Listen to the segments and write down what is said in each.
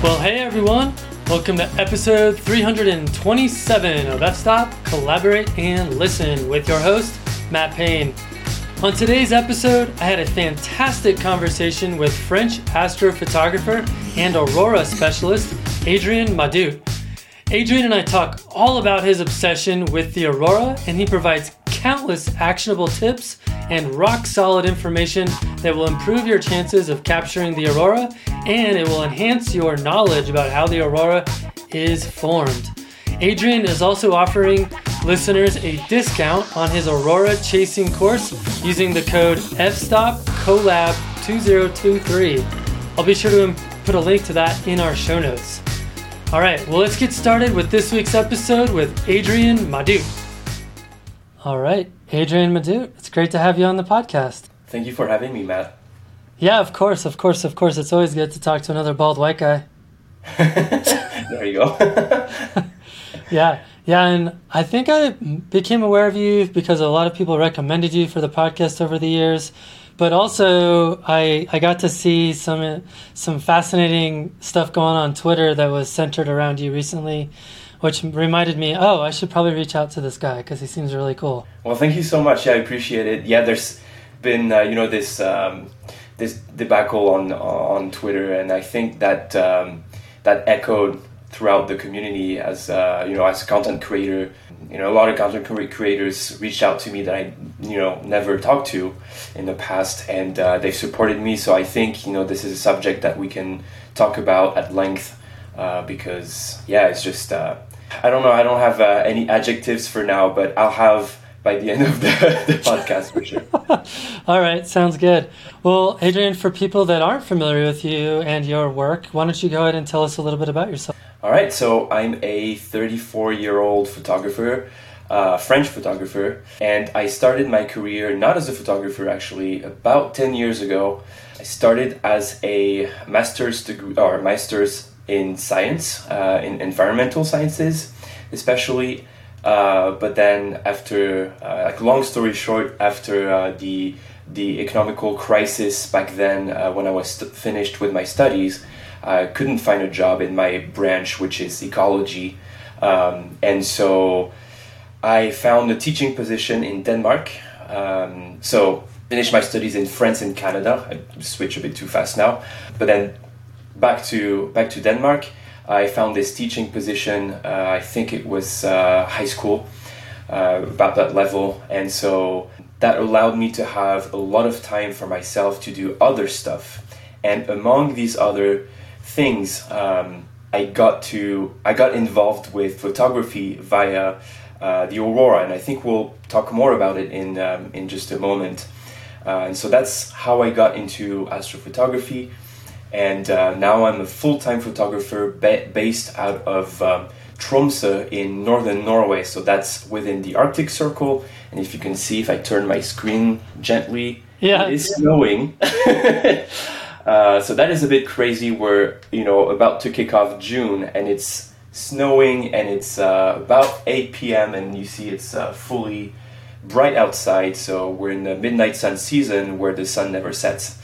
Well, hey everyone. Welcome to episode 327 of F Stop Collaborate and Listen with your host, Matt Payne. On today's episode, I had a fantastic conversation with French astrophotographer and aurora specialist Adrien Mauduit. Adrien and I talk all about his obsession with the aurora, and he provides countless actionable tips and rock solid information that will improve your chances of capturing the aurora and it will enhance your knowledge about how the aurora is formed. Adrien is also offering listeners a discount on his aurora chasing course using the code FSTOPCOLLAB2023. I'll be sure to put a link to that in our show notes. All right, well, let's get started with this week's episode with Adrien Mauduit. All right, Adrien Mauduit, it's great to have you on the podcast. Thank you for having me, Matt. Yeah, of course, of course, of course. It's always good to talk to another bald white guy. there you go. yeah, yeah, and I think I became aware of you because a lot of people recommended you for the podcast over the years but also I I got to see some some fascinating stuff going on Twitter that was centered around you recently, which reminded me, oh, I should probably reach out to this guy because he seems really cool. Well, thank you so much. Yeah, I appreciate it. Yeah, there's been uh, you know this um, this debacle on on Twitter, and I think that um, that echoed throughout the community as uh, you know as content creator you know a lot of content creators reached out to me that i you know never talked to in the past and uh, they've supported me so i think you know this is a subject that we can talk about at length uh, because yeah it's just uh, i don't know i don't have uh, any adjectives for now but i'll have by the end of the, the podcast for sure. All right sounds good. Well Adrien, for people that aren't familiar with you and your work why don't you go ahead and tell us a little bit about yourself? All right, so I'm a 34 year old photographer, uh, French photographer, and I started my career not as a photographer actually about 10 years ago. I started as a master's degree or master's in science, uh, in environmental sciences, especially. Uh, but then, after, uh, like long story short, after uh, the the economical crisis back then, uh, when I was st- finished with my studies, I couldn't find a job in my branch, which is ecology. Um, and so I found a teaching position in Denmark. Um, so finished my studies in France and Canada. I switch a bit too fast now, but then back to back to Denmark. I found this teaching position. Uh, I think it was uh, high school, uh, about that level, and so that allowed me to have a lot of time for myself to do other stuff. And among these other things, um, I got to I got involved with photography via uh, the aurora, and I think we'll talk more about it in um, in just a moment. Uh, and so that's how I got into astrophotography, and uh, now I'm a full time photographer ba- based out of um, Tromsø in northern Norway. So that's within the Arctic Circle. And if you can see, if I turn my screen gently, yeah, it is snowing. Uh, so that is a bit crazy. We're you know about to kick off June and it's snowing and it's uh, about 8 p.m. and you see it's uh, fully bright outside. So we're in the midnight sun season where the sun never sets.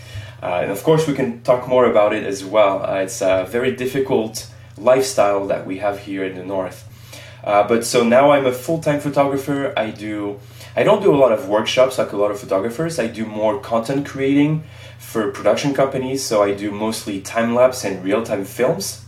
Uh, and of course, we can talk more about it as well. Uh, it's a very difficult lifestyle that we have here in the north. but so now I'm a full-time photographer. I do. I don't do a lot of workshops like a lot of photographers. I do more content creating for production companies, so I do mostly time lapse and real time films.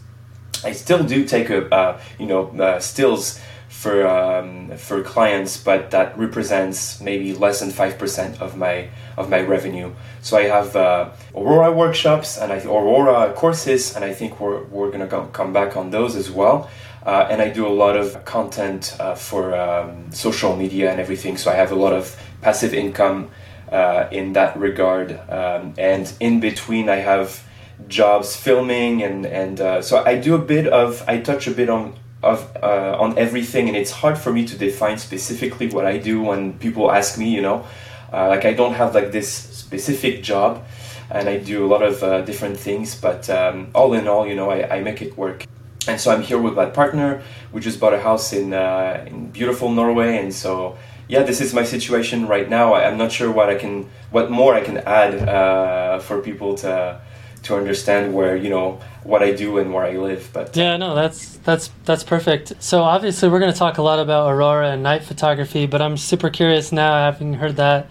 I still do take a uh, you know uh, stills for um, for clients, but that represents maybe less than five percent of my of my revenue. So I have uh, Aurora workshops and I, Aurora courses, and I think we're we're gonna come come back on those as well. Uh, and I do a lot of content uh, for um, social media and everything. So I have a lot of passive income uh, in that regard. Um, and in between, I have jobs filming, and and uh, so I do a bit of I touch a bit on of uh, on everything, and it's hard for me to define specifically what I do when people ask me. You know, uh, like I don't have like this specific job. And I do a lot of uh, different things, but um, all in all, you know, I, I make it work and so I'm here with my partner. We just bought a house in uh, in beautiful Norway, and so yeah, this is my situation right now. I, am not sure what I can, what more I can add uh, for people to to understand where you know what I do and where I live. But yeah, no, that's that's that's perfect. So obviously, we're going to talk a lot about aurora and night photography, but I'm super curious now, having heard that.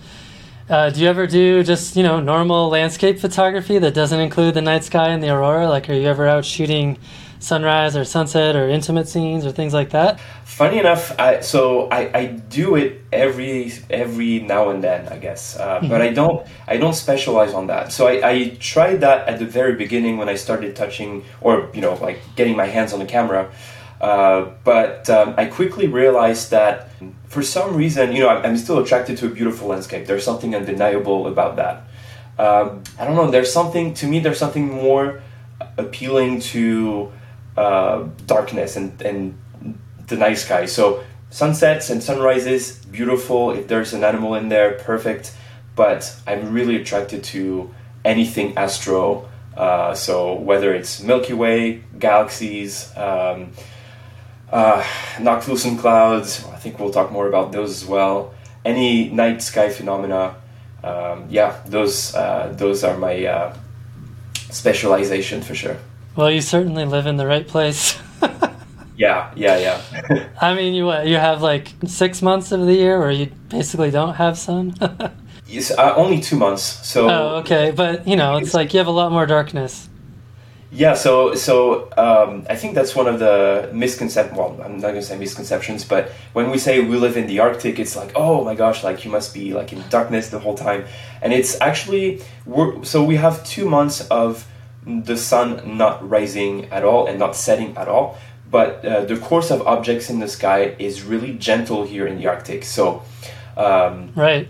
Uh, do you ever do just you know normal landscape photography that doesn't include the night sky and the aurora? Like, are you ever out shooting sunrise or sunset or intimate scenes or things like that? Funny enough, I, so I, I do it every every now and then, I guess, uh, mm-hmm. but I don't I don't specialize on that. So I, I tried that at the very beginning when I started touching or you know like getting my hands on the camera. Uh, but um, I quickly realized that for some reason, you know, I'm still attracted to a beautiful landscape. There's something undeniable about that. Um, I don't know. There's something to me. There's something more appealing to uh, darkness and, and the night sky. So sunsets and sunrises, beautiful. If there's an animal in there, perfect. But I'm really attracted to anything astro. Uh, so whether it's Milky Way, galaxies, um, uh, noctilucent clouds, I think we'll talk more about those as well. Any night sky phenomena, um, yeah, those uh, those are my uh, specialization for sure. Well, you certainly live in the right place. yeah, yeah, yeah. I mean, you you have like six months of the year where you basically don't have sun. yes, uh, only two months. So. Oh, okay, but you know, it's like you have a lot more darkness. Yeah, so so um, I think that's one of the misconceptions. Well, I'm not gonna say misconceptions, but when we say we live in the Arctic, it's like, oh my gosh, like you must be like in darkness the whole time, and it's actually we're so we have two months of the sun not rising at all and not setting at all. But uh, the course of objects in the sky is really gentle here in the Arctic. So, um, right.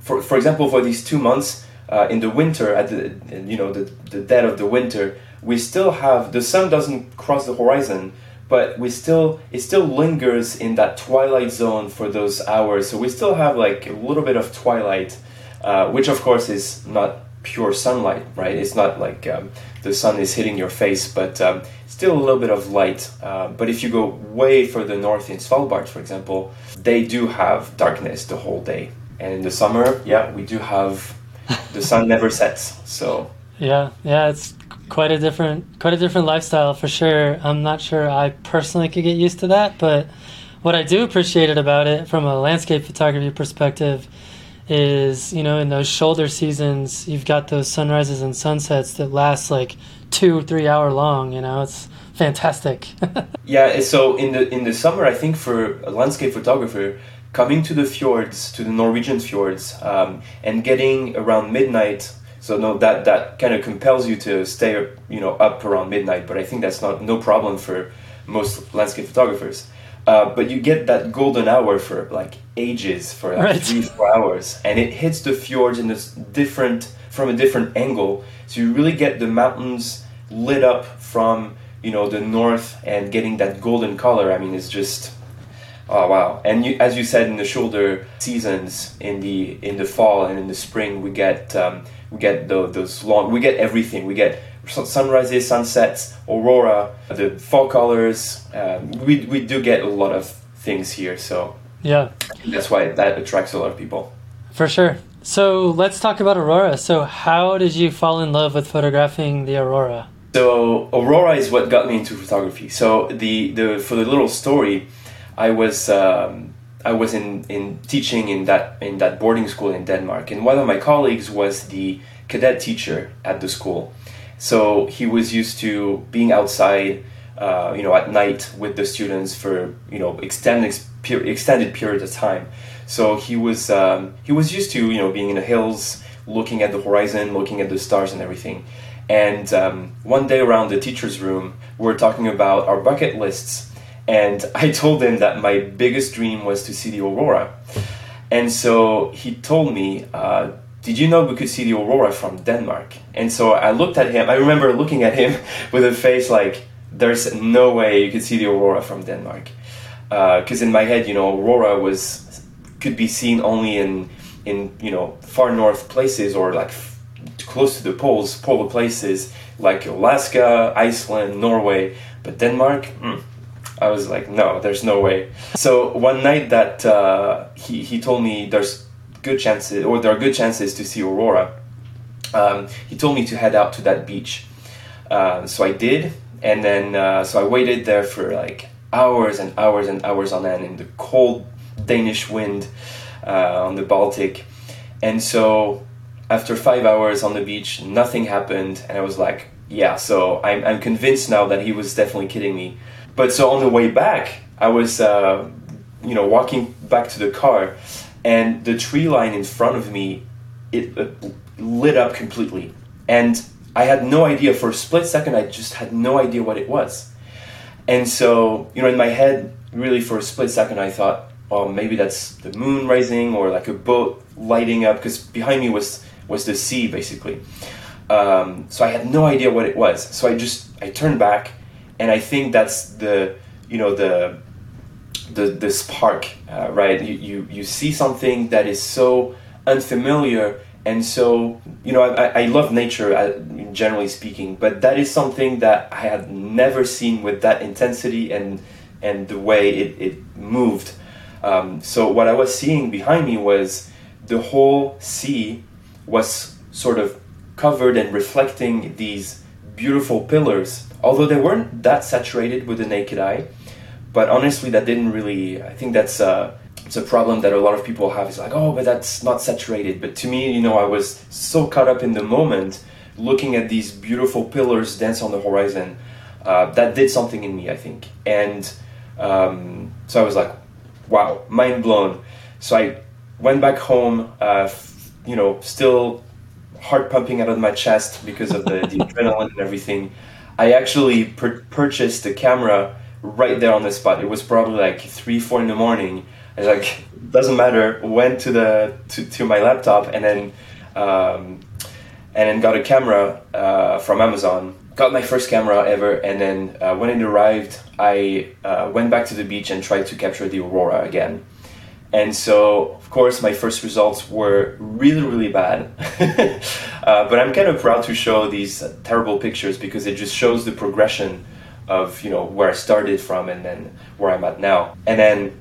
For for example, for these two months uh, in the winter, at the you know the the dead of the winter, we still have the sun doesn't cross the horizon, but we still it still lingers in that twilight zone for those hours. So we still have like a little bit of twilight, uh, which of course is not pure sunlight, right? It's not like um, the sun is hitting your face, but um, still a little bit of light. Uh, but if you go way further north in Svalbard, for example, they do have darkness the whole day. And in the summer, yeah, we do have the sun never sets. So yeah, yeah, it's quite a different quite a different lifestyle for sure. I'm not sure I personally could get used to that, but what I do appreciate it about it from a landscape photography perspective is you know in those shoulder seasons you've got those sunrises and sunsets that last like two three hour long you know? It's fantastic. Yeah so in the in the summer i think for a landscape photographer coming to the fjords to the norwegian fjords um, and getting around midnight so no that that kind of compels you to stay you know up around midnight but i think that's not no problem for most landscape photographers uh, but you get that golden hour for like ages, for like right. three, four hours, and it hits the fjords in this different from a different angle. So you really get the mountains lit up from you know the north and getting that golden color. I mean, it's just oh wow! And you, as you said, in the shoulder seasons, in the in the fall and in the spring, we get um, we get the, those long. We get everything. We get sunrises, sunsets, aurora, the fall colors. Um, we, we do get a lot of things here, so yeah, that's why that attracts a lot of people. For sure. So let's talk about aurora. So how did you fall in love with photographing the aurora? So aurora is what got me into photography. So the, the for the little story, I was um, I was in, in teaching in that in that boarding school in Denmark, and one of my colleagues was the cadet teacher at the school. So he was used to being outside, uh, you know, at night with the students for you know extended extended period of time. So he was um, he was used to you know being in the hills, looking at the horizon, looking at the stars and everything. And um, one day around the teacher's room, we were talking about our bucket lists, and I told him that my biggest dream was to see the aurora. And so he told me, uh, did you know we could see the aurora from Denmark? And so I looked at him. I remember looking at him with a face like, there's no way you could see the aurora from Denmark. Because uh, in my head, you know, aurora was could be seen only in in you know far north places or like f- close to the poles, polar places like Alaska, Iceland, Norway. But Denmark, mm, I was like, no, there's no way. So one night that uh, he he told me there's good chances, or there are good chances to see aurora. um, he told me to head out to that beach. Uh, so I did, and then uh, so I waited there for like hours and hours and hours on end in the cold Danish wind uh, on the Baltic. And so after five hours on the beach, nothing happened, and I was like, yeah, so I'm, I'm convinced now that he was definitely kidding me. But so on the way back, I was, uh, you know, walking back to the car, and the tree line in front of me, it uh, lit up completely. And I had no idea, for a split second, I just had no idea what it was. And so, you know, in my head, really for a split second, I thought, oh, maybe that's the moon rising or like a boat lighting up, because behind me was was the sea basically. Um, so I had no idea what it was. So I just I turned back, and I think that's the you know the the the spark, uh, right? You, you you see something that is so unfamiliar and so you know I, I love nature uh, generally speaking but that is something that i had never seen with that intensity and and the way it, it moved um, so what i was seeing behind me was the whole sea was sort of covered and reflecting these beautiful pillars although they weren't that saturated with the naked eye but honestly that didn't really i think that's uh, it's a problem that a lot of people have. Is like, oh, but that's not saturated. But to me, you know, I was so caught up in the moment, looking at these beautiful pillars dance on the horizon. Uh, that did something in me, I think. And um, so I was like, wow, mind blown. So I went back home, uh, f- you know, still heart pumping out of my chest because of the, the adrenaline and everything. I actually pur- purchased a camera right there on the spot. It was probably like three, four in the morning I was like, doesn't matter. Went to the to, to my laptop and then um, and then got a camera uh, from Amazon. Got my first camera ever, and then uh, when it arrived, I uh, went back to the beach and tried to capture the aurora again. And so, of course, my first results were really, really bad. Uh, but I'm kind of proud to show these terrible pictures because it just shows the progression of you know where I started from and then where I'm at now. And then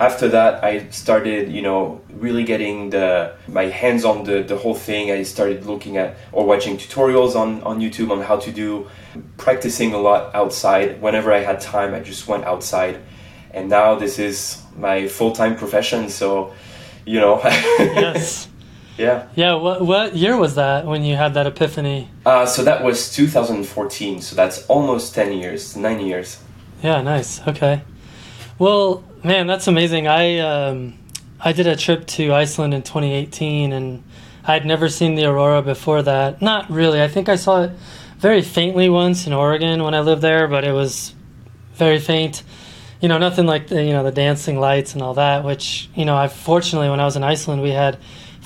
after that i started you know really getting the my hands on the, the whole thing. I started looking at or watching tutorials on, on youtube on how to do practicing a lot outside. Whenever i had time i just went outside. And now this is my full-time profession so you know. Yes yeah yeah what, what year was that when you had that epiphany uh, so that was 2014 so that's almost 10 years 9 years yeah nice okay well Man, that's amazing. I um, I did a trip to Iceland in 2018, and I'd never seen the aurora before that. Not really. I think I saw it very faintly once in Oregon when I lived there, but it was very faint. You know, nothing like the, you know the dancing lights and all that. Which you know, I fortunately when I was in Iceland, we had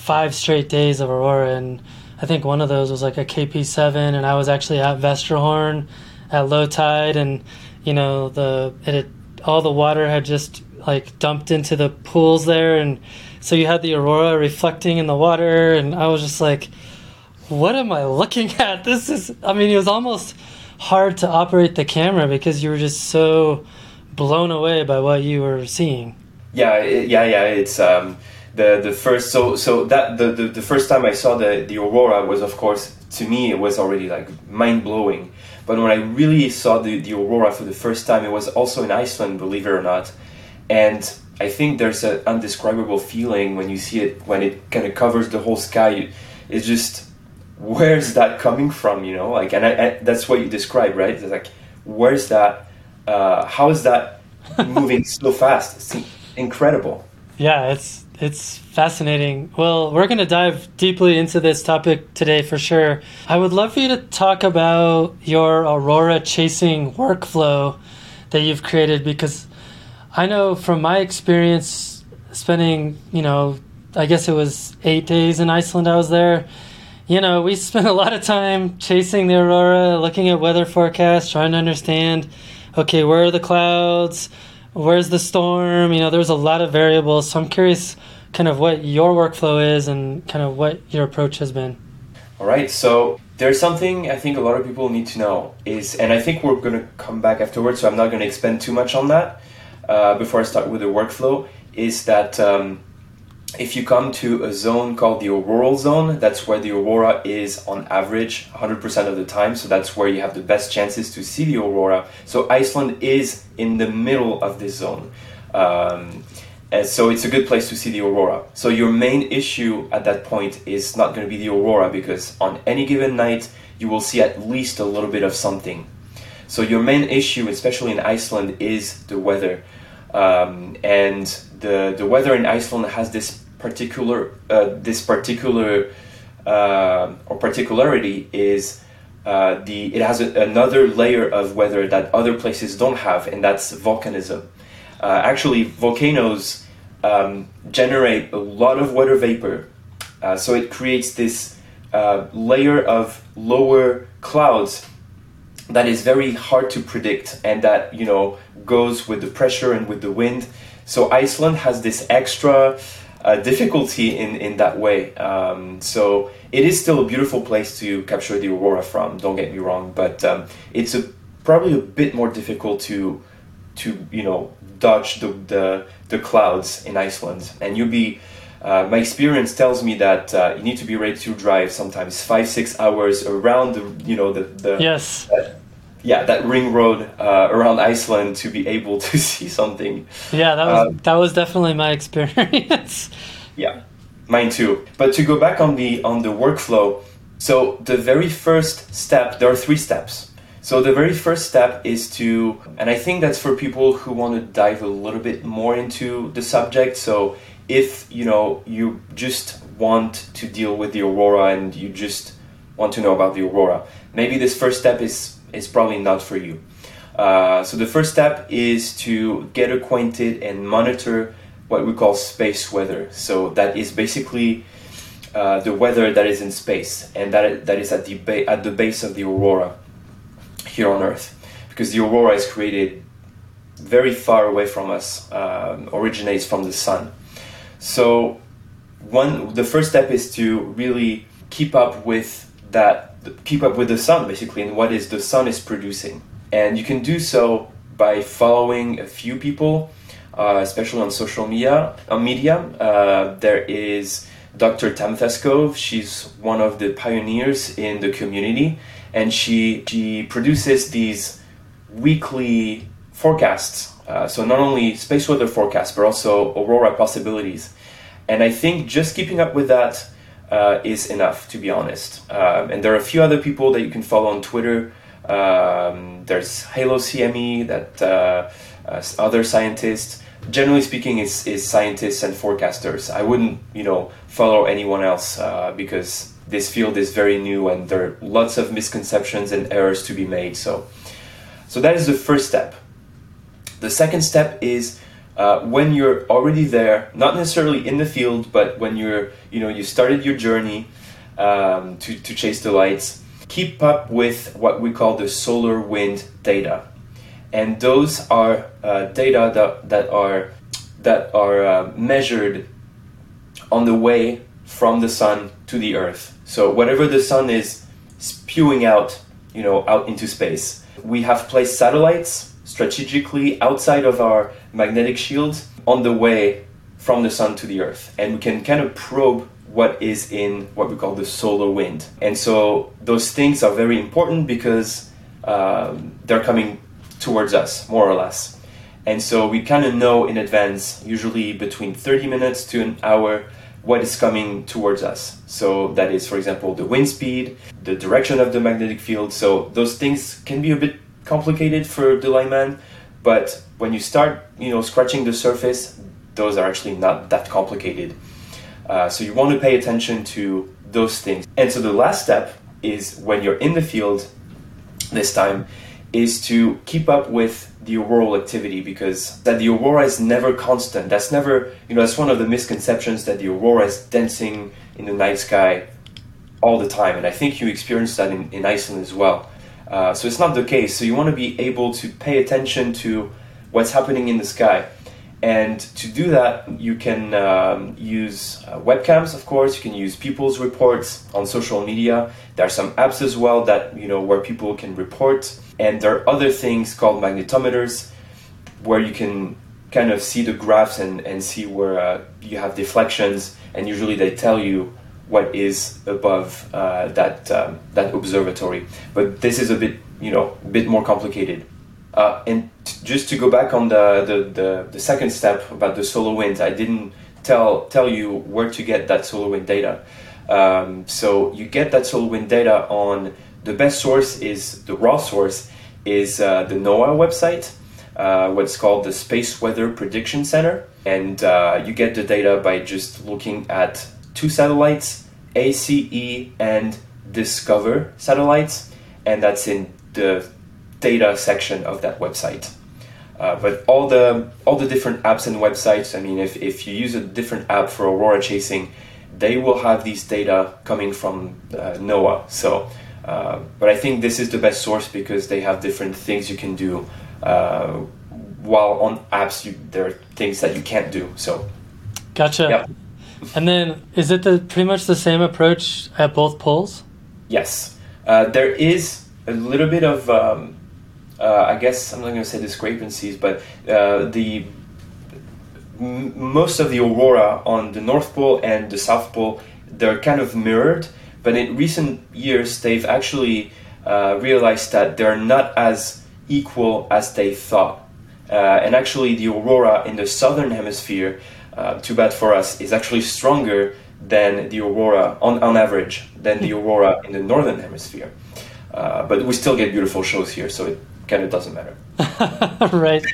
five straight days of aurora, and I think one of those was like a KP7, and I was actually at Vestrahorn at low tide, and you know the it had, all the water had just like dumped into the pools there and so you had the aurora reflecting in the water and i was just like what am i looking at? This is i mean it was almost hard to operate the camera because you were just so blown away by what you were seeing. Yeah yeah yeah it's um the the first so so that the, the the first time i saw the the aurora was of course to me it was already like mind blowing but when i really saw the the aurora for the first time it was also in iceland believe it or not and I think there's an undescribable feeling when you see it when it kind of covers the whole sky. It's just where's that coming from, you know? Like, and I, I, that's what you describe, right? It's like where's that? Uh, how is that moving so fast? It's incredible. Yeah, it's it's fascinating. Well, we're going to dive deeply into this topic today for sure. I would love for you to talk about your aurora chasing workflow that you've created because I know from my experience spending, you know, I guess it was eight days in Iceland I was there. You know, we spent a lot of time chasing the aurora, looking at weather forecasts, trying to understand, okay, where are the clouds? Where's the storm? You know, there's a lot of variables. So I'm curious kind of what your workflow is and kind of what your approach has been. All right. So there's something I think a lot of people need to know is, and I think we're going to come back afterwards, so I'm not going to expend too much on that uh, before I start with the workflow is that um, if you come to a zone called the auroral zone, that's where the aurora is on average 100% of the time. So that's where you have the best chances to see the aurora. So Iceland is in the middle of this zone. Um, and so it's a good place to see the aurora. So your main issue at that point is not going to be the aurora because on any given night you will see at least a little bit of something. So your main issue, especially in Iceland, is the weather. Um, and the the weather in Iceland has this particular uh, this particular uh, or particularity is uh, the it has a, another layer of weather that other places don't have, and that's volcanism. Uh, actually, volcanoes um, generate a lot of water vapor, uh, so it creates this uh, layer of lower clouds that is very hard to predict and that you know goes with the pressure and with the wind. So iceland has this extra uh, difficulty in, in that way. Um, so it is still a beautiful place to capture the aurora from don't get me wrong but um, it's a, probably a bit more difficult to to you know dodge the, the, the clouds in iceland. And you'll be uh, my experience tells me that uh, you need to be ready to drive sometimes five six hours around the you know the, the yes uh, yeah that ring road uh, around Iceland to be able to see something. Yeah, that was um, that was definitely my experience. yeah, mine too. But to go back on the on the workflow, so the very first step there are three steps. So the very first step is to, and I think that's for people who want to dive a little bit more into the subject. So if you know you just want to deal with the aurora and you just want to know about the aurora, maybe this first step is is probably not for you. Uh, so the first step is to get acquainted and monitor what we call space weather. So that is basically uh, the weather that is in space and that that is at the ba- at the base of the aurora here on Earth, because the aurora is created very far away from us, um, originates from the sun. So one the first step is to really keep up with that keep up with the sun basically and what is the sun is producing. And you can do so by following a few people uh, especially on social media on media. Uh, there is dr tamitha skov she's one of the pioneers in the community and she she produces these weekly forecasts uh, so not only space weather forecasts but also aurora possibilities and i think just keeping up with that uh, is enough, to be honest. Um, and there are a few other people that you can follow on Twitter. Um, there's Halo CME, that uh, uh, other scientists. Generally speaking, is is scientists and forecasters. I wouldn't, you know, follow anyone else uh, because this field is very new and there are lots of misconceptions and errors to be made. So, so that is the first step. The second step is uh, when you're already there, not necessarily in the field, but when you're, you know, you started your journey um, to, to chase the lights, keep up with what we call the solar wind data. And those are uh, data that, that are, that are uh, measured on the way from the sun to the earth. So whatever the sun is spewing out, you know, out into space. We have placed satellites strategically outside of our magnetic shield on the way from the sun to the earth. And we can kind of probe what is in what we call the solar wind. And so those things are very important because um, they're coming towards us more or less. And so we kind of know in advance usually between 30 minutes to an hour what is coming towards us. So that is for example the wind speed the direction of the magnetic field. So those things can be a bit complicated for the layman, but when you start, you know, scratching the surface, those are actually not that complicated. Uh, so you want to pay attention to those things. And so the last step is when you're in the field this time is to keep up with the auroral activity because that the aurora is never constant. That's never, you know, that's one of the misconceptions that the aurora is dancing in the night sky all the time. And I think you experience that in, in Iceland as well. Uh, so it's not the case. So you want to be able to pay attention to what's happening in the sky. And to do that, you can um, use uh, webcams, of course. You can use people's reports on social media. There are some apps as well that you know where people can report. And there are other things called magnetometers, where you can kind of see the graphs and, and see where uh, you have deflections, and usually they tell you what is above uh, that um, that observatory. But this is a bit you know a bit more complicated. Uh, and t- just to go back on the, the, the, the, second step about the solar wind, I didn't tell tell you where to get that solar wind data. Um, so you get that solar wind data on the best source is the raw source is uh, the NOAA website, uh, what's called the Space Weather Prediction Center, and uh, you get the data by just looking at two satellites, ACE and DSCOVR satellites, and that's in the data section of that website. Uh, but all the all the different apps and websites, I mean, if, if you use a different app for aurora chasing, they will have these data coming from uh, NOAA. So, uh, but I think this is the best source because they have different things you can do. Uh, while on apps, you, there are things that you can't do. So, gotcha. Yep. And then, is it the pretty much the same approach at both poles? Yes, uh, there is a little bit of. Um, uh, I guess I'm not going to say discrepancies, but uh, the m- most of the aurora on the North Pole and the South Pole they're kind of mirrored. But in recent years, they've actually uh, realized that they're not as equal as they thought. Uh, and actually, the aurora in the southern hemisphere, uh, too bad for us, is actually stronger than the aurora on, on average than the aurora in the northern hemisphere. Uh, but we still get beautiful shows here, so it kind of doesn't matter. right.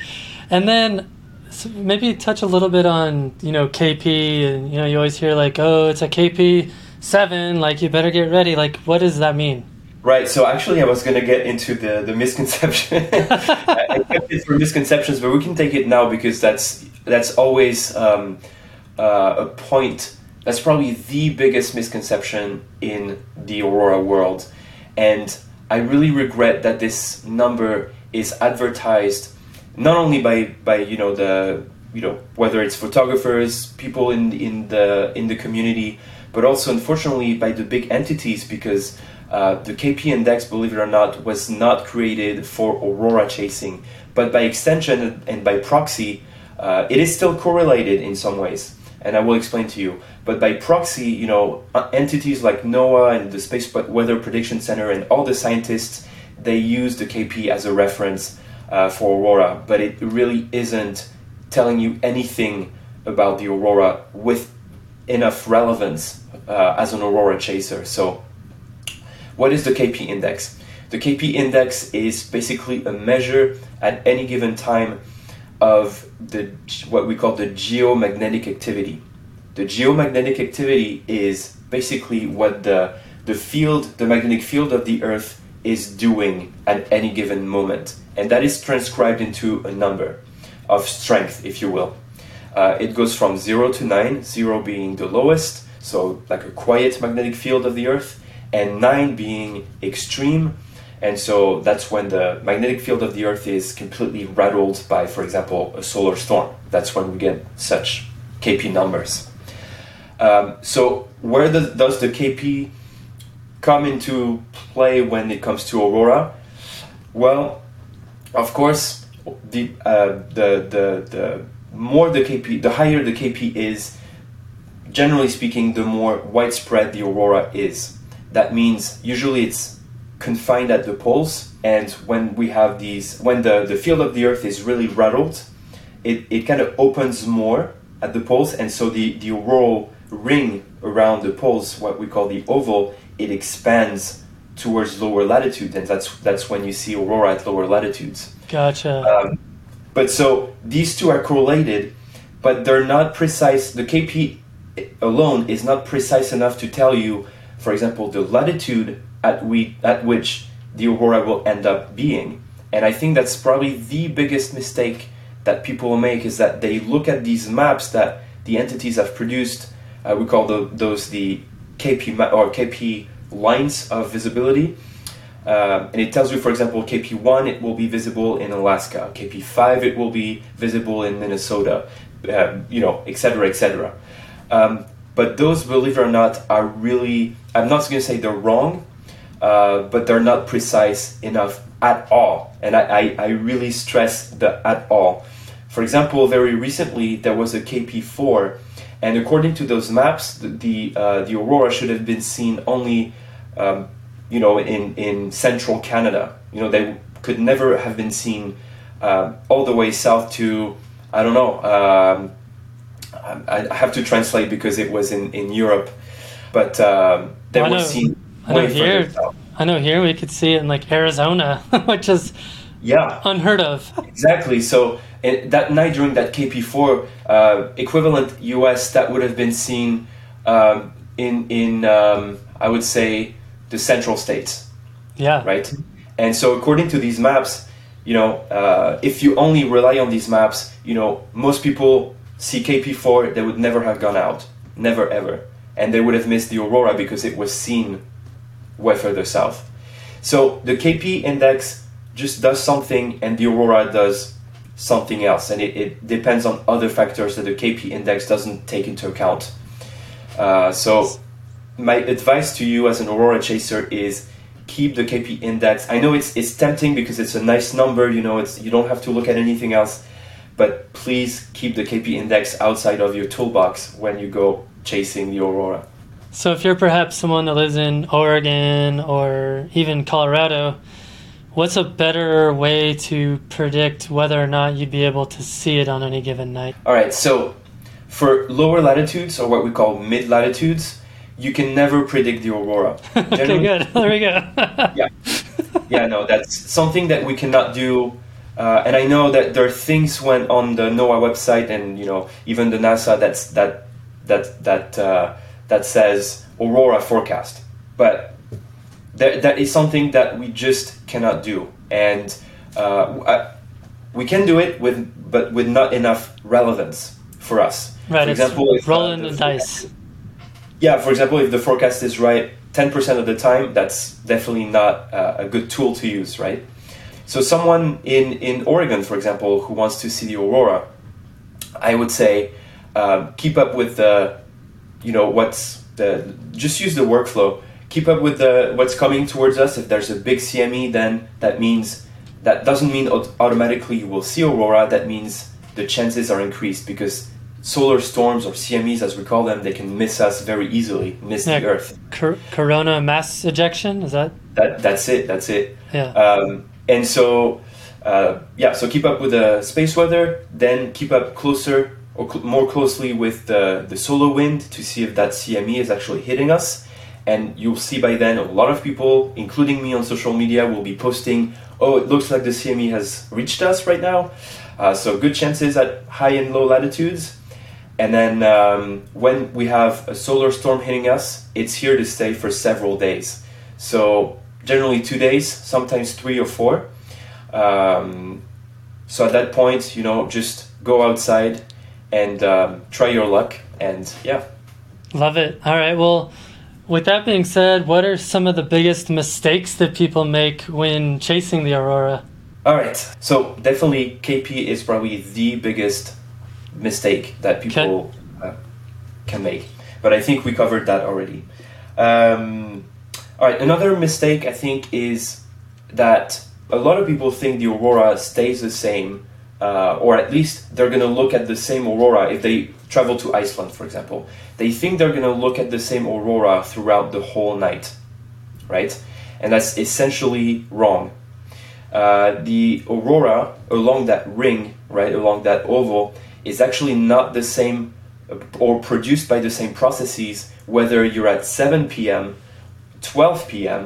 And then so maybe touch a little bit on, you know, KP and you know, you always hear like, "Oh, it's a KP 7, like you better get ready." Like what does that mean? Right. So actually, I was going to get into the the misconception. I kept it for misconceptions, but we can take it now because that's that's always um, uh, a point. That's probably the biggest misconception in the Aurora world, and I really regret that this number is advertised not only by by you know the you know whether it's photographers, people in in the in the community, but also unfortunately by the big entities because uh, the KP index, believe it or not, was not created for aurora chasing, but by extension and by proxy, uh, it is still correlated in some ways and I will explain to you. But by proxy, you know, uh, entities like NOAA and the Space Weather Prediction Center and all the scientists, they use the KP as a reference uh, for aurora, but it really isn't telling you anything about the aurora with enough relevance uh, as an aurora chaser. So, what is the KP index? The KP index is basically a measure at any given time of the what we call the geomagnetic activity. The geomagnetic activity is basically what the the field, the magnetic field of the Earth is doing at any given moment, and that is transcribed into a number of strength, if you will. Uh, it goes from zero to nine, zero being the lowest, so like a quiet magnetic field of the Earth, and nine being extreme, and so that's when the magnetic field of the Earth is completely rattled by, for example, a solar storm. That's when we get such KP numbers. Um, so, where does the KP come into play when it comes to aurora? Well, of course, the, uh, the, the, the more the KP, the higher the KP is, generally speaking, the more widespread the aurora is. That means usually it's confined at the poles and when we have these when the, the field of the earth is really rattled it, it kind of opens more at the poles and so the, the auroral ring around the poles what we call the oval it expands towards lower latitude and that's that's when you see aurora at lower latitudes. Gotcha. Um, but so these two are correlated but they're not precise the kp alone is not precise enough to tell you for example the latitude at, we, at which the aurora will end up being. And I think that's probably the biggest mistake that people make is that they look at these maps that the entities have produced. Uh, we call the, those the KP or KP lines of visibility. Uh, and it tells you, for example, KP1 it will be visible in Alaska, KP5 it will be visible in Minnesota, uh, you know, etc., etc. Um, but those, believe it or not, are really, I'm not going to say they're wrong, uh, but they're not precise enough at all. And I, I, I really stress the at all. For example, very recently there was a KP4, and according to those maps, the the, uh, the aurora should have been seen only, um, you know, in in central Canada. You know, they could never have been seen uh, all the way south to I don't know. Um, I, I have to translate because it was in in Europe, but um, they were seen I know here-. I know here we could see it in like Arizona, which is Yeah. unheard of. Exactly. So that night during that KP4 uh, equivalent US, that would have been seen um, in in um, I would say the central states, Yeah. right? And so according to these maps, you know, uh, if you only rely on these maps, you know, most people see KP4, they would never have gone out, never ever, and they would have missed the aurora because it was seen way further south. So the KP index just does something and the aurora does something else, and it, it depends on other factors that the KP index doesn't take into account. Uh, so my advice to you as an aurora chaser is keep the KP index. I know it's it's tempting because it's a nice number, you know, it's you don't have to look at anything else, but please keep the KP index outside of your toolbox when you go chasing the aurora. So if you're perhaps someone that lives in Oregon or even Colorado, what's a better way to predict whether or not you'd be able to see it on any given night? All right, so for lower latitudes or what we call mid latitudes, you can never predict the aurora. okay, good. There we go. Yeah. yeah, no, that's something that we cannot do. Uh, and I know that there are things when on the NOAA website and you know even the NASA that's that that that uh, that says aurora forecast, but that, that is something that we just cannot do, and uh, I- we can do it with but with not enough relevance for us. right, For example, if, uh, rolling the the dice. yeah, for example, if the forecast is right 10% of the time, that's definitely not uh, a good tool to use, right? So, someone in, in Oregon, for example, who wants to see the aurora, I would say um, keep up with the, you know, what's the, just use the workflow. Keep up with the what's coming towards us. If there's a big CME, then that means that doesn't mean automatically you will see aurora. That means the chances are increased because solar storms or CMEs, as we call them, they can miss us very easily, miss Yeah. the Earth. Cor- corona mass ejection? Is that? That that's it. That's it. Yeah. Um, and so, uh, yeah, so keep up with the space weather, then keep up closer or cl- more closely with the, the solar wind to see if that CME is actually hitting us. And you'll see by then a lot of people, including me on social media, will be posting, oh, it looks like the CME has reached us right now. Uh, so good chances at high and low latitudes. And then um, when we have a solar storm hitting us, it's here to stay for several days. So generally two days, sometimes three or four. Um, so at that point, you know, just go outside and um, try your luck. And yeah, Love it. All right. Well, with that being said, what are some of the biggest mistakes that people make when chasing the aurora? All right. So definitely KP is probably the biggest mistake that people uh, can make. But I think we covered that already. Um, all right. Another mistake I think is that a lot of people think the aurora stays the same, uh, or at least they're going to look at the same aurora if they travel to Iceland, for example. They think they're going to look at the same aurora throughout the whole night, right? And that's essentially wrong uh, the aurora along that ring, right, along that oval, is actually not the same uh, or produced by the same processes whether you're at 7 p.m., 12 p.m.,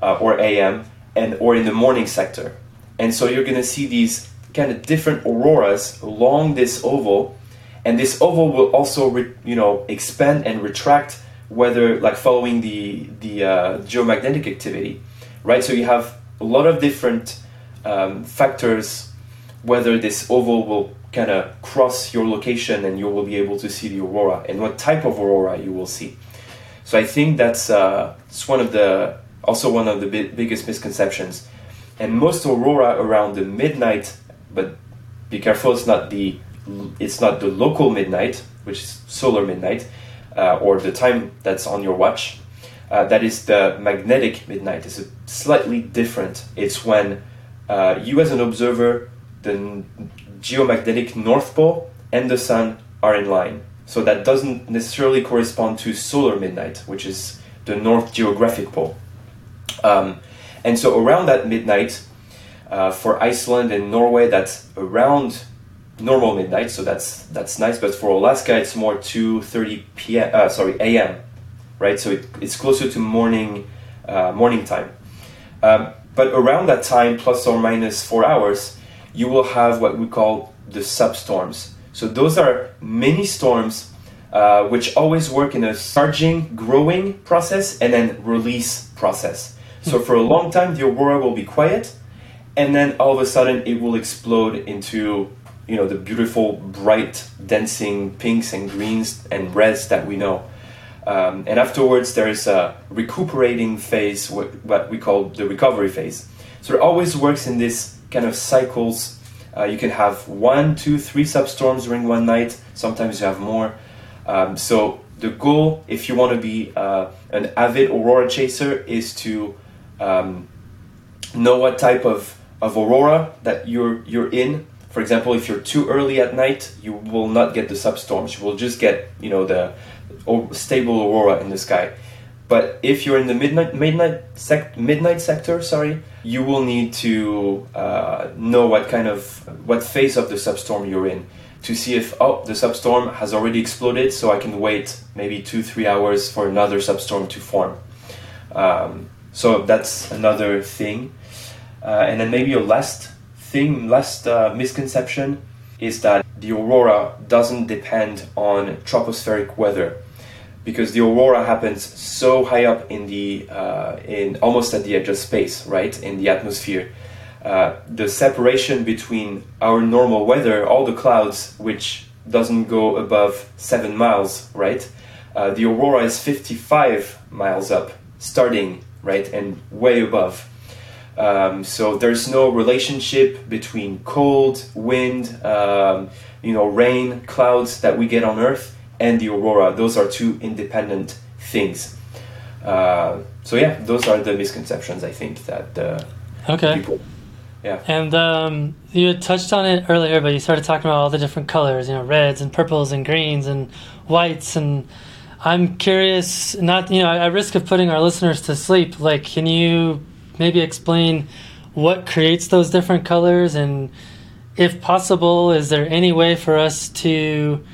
uh, or a.m., and or in the morning sector. And so you're going to see these kind of different auroras along this oval, and this oval will also, re- you know, expand and retract whether like following the the uh, geomagnetic activity, right? So you have a lot of different um, factors whether this oval will kind of cross your location and you will be able to see the aurora and what type of aurora you will see. So I think that's uh, it's one of the also one of the bi- biggest misconceptions. And most aurora around the midnight, but be careful, it's not the it's not the local midnight, which is solar midnight, uh, or the time that's on your watch. Uh, that is the magnetic midnight. It's slightly different. It's when uh, you, as an observer, the geomagnetic North Pole and the Sun are in line. So that doesn't necessarily correspond to solar midnight, which is the North Geographic Pole. Um, and so around that midnight, uh, for Iceland and Norway, that's around normal midnight, so that's that's nice. But for Alaska, it's more 2:30 p.m. Uh, sorry, a.m. Right, so it, it's closer to morning uh, morning time. Um, but around that time, plus or minus four hours, you will have what we call the substorms. So those are mini storms uh, which always work in a surging, growing process and then release process. So for a long time, the aurora will be quiet, and then all of a sudden, it will explode into you know the beautiful, bright, dancing pinks and greens and reds that we know. Um, and afterwards, there is a recuperating phase, what, we call the recovery phase. So it always works in this kind of cycles. Uh, you can have one, two, three substorms during one night. Sometimes you have more. Um, so the goal, if you want to be uh, an avid aurora chaser, is to um, know what type of, of aurora that you're you're in. For example, if you're too early at night, you will not get the substorms. You will just get you know the stable aurora in the sky. But if you're in the midnight midnight sec- midnight sector, sorry, you will need to uh, know what kind of what phase of the substorm you're in to see if oh the substorm has already exploded, so I can wait maybe two three hours for another substorm to form. Um, so that's another thing. Uh, and then maybe a last thing, last uh, misconception is that the aurora doesn't depend on tropospheric weather because the aurora happens so high up in the uh, in almost at the edge of space, right, in the atmosphere. Uh, the separation between our normal weather, all the clouds, which doesn't go above seven miles, right? Uh, the aurora is 55 miles up, starting right, and way above. Um, so there's no relationship between cold, wind, um, you know, rain, clouds that we get on Earth and the aurora. Those are two independent things. Uh, so yeah, those are the misconceptions I think that uh, okay. People, yeah. And um, you had touched on it earlier, but you started talking about all the different colors, you know, reds and purples and greens and whites and I'm curious, not you know, at risk of putting our listeners to sleep. Like, can you maybe explain what creates those different colors, and if possible, is there any way for us to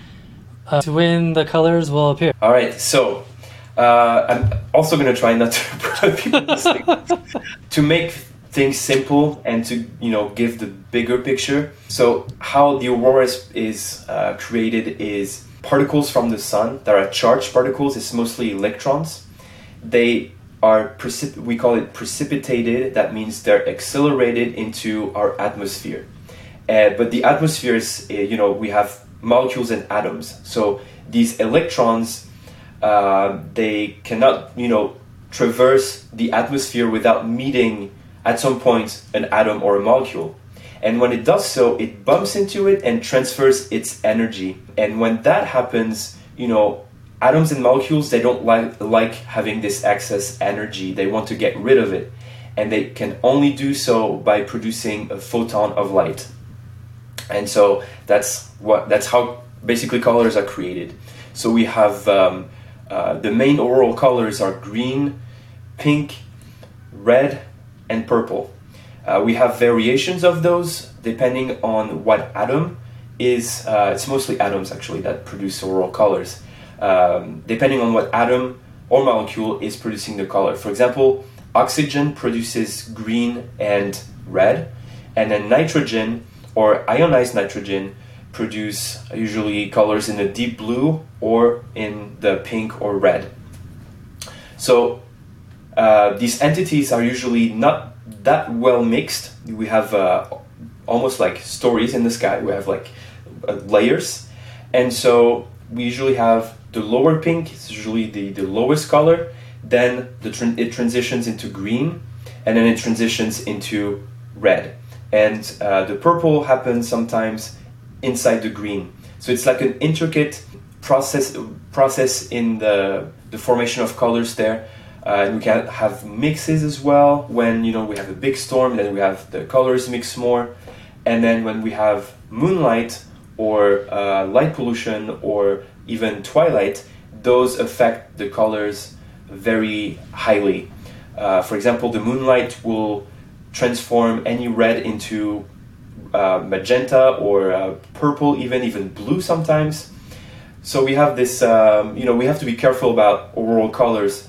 uh, to when the colors will appear? All right, so uh, I'm also going to try not to to to make things simple and to you know give the bigger picture. So how the aurora is, is uh, created is particles from the sun that are charged particles. It's mostly electrons. They are precip- we call it precipitated. That means they're accelerated into our atmosphere. Uh, but the atmosphere is, uh, you know, we have molecules and atoms. So these electrons, uh, they cannot, you know, traverse the atmosphere without meeting at some point an atom or a molecule. And when it does so, it bumps into it and transfers its energy. And when that happens, you know, atoms and molecules, they don't like, like having this excess energy. They want to get rid of it. And they can only do so by producing a photon of light. And so that's what that's how basically colors are created. So we have um, uh, the main auroral colors are green, pink, red, and purple. Uh, we have variations of those depending on what atom is. Uh, it's mostly atoms actually that produce auroral colors. Um, depending on what atom or molecule is producing the color. For example, oxygen produces green and red, and then nitrogen or ionized nitrogen produce usually colors in the deep blue or in the pink or red. So uh, these entities are usually not that well mixed. We have uh, almost like stories in the sky. We have like uh, layers, and so we usually have the lower pink. is usually the the lowest color. Then the it transitions into green, and then it transitions into red. And uh, the purple happens sometimes inside the green. So it's like an intricate process process in the the formation of colors there uh, and we can have mixes as well when you know we have a big storm then we have the colors mix more And then when we have moonlight or uh, light pollution or even twilight, those affect the colors very highly. Uh, for example, the moonlight will transform any red into uh, magenta or uh, purple, even even blue sometimes. So we have this, um, you know, we have to be careful about auroral colors.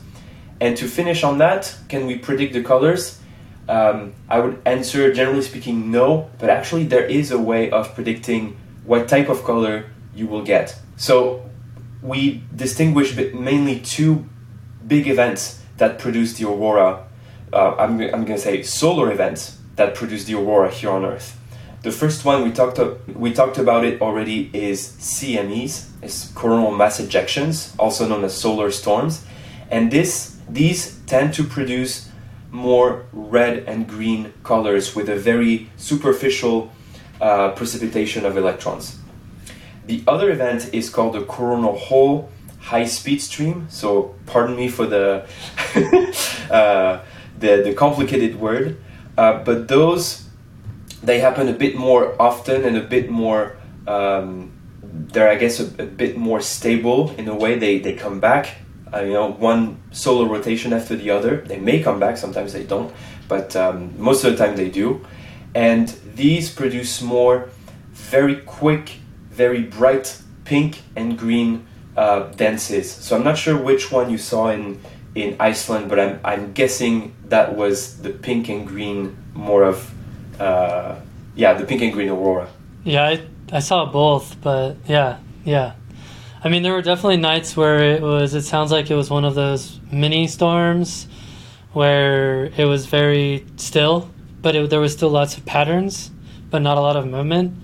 And to finish on that, can we predict the colors? Um, I would answer, generally speaking, no. But actually, there is a way of predicting what type of color you will get. So we distinguish mainly two big events that produce the aurora. Uh, I'm, I'm going to say solar events that produce the aurora here on Earth. The first one we talked we talked about it already is CMEs, is coronal mass ejections, also known as solar storms, and this these tend to produce more red and green colors with a very superficial uh, precipitation of electrons. The other event is called the coronal hole high speed stream. So pardon me for the uh, the, the complicated word, uh, but those they happen a bit more often and a bit more. Um, they're I guess a, a, bit more stable in a way. They they come back. Uh, you know, one solar rotation after the other. They may come back. Sometimes they don't, but um, most of the time they do. And these produce more very quick, very bright pink and green uh, dances. So I'm not sure which one you saw in in Iceland, but I'm I'm guessing that was the pink and green more of uh, yeah the pink and green aurora. Yeah, I I saw both, but yeah yeah. I mean, there were definitely nights where it was. It sounds like it was one of those mini storms, where it was very still, but it, there was still lots of patterns, but not a lot of movement.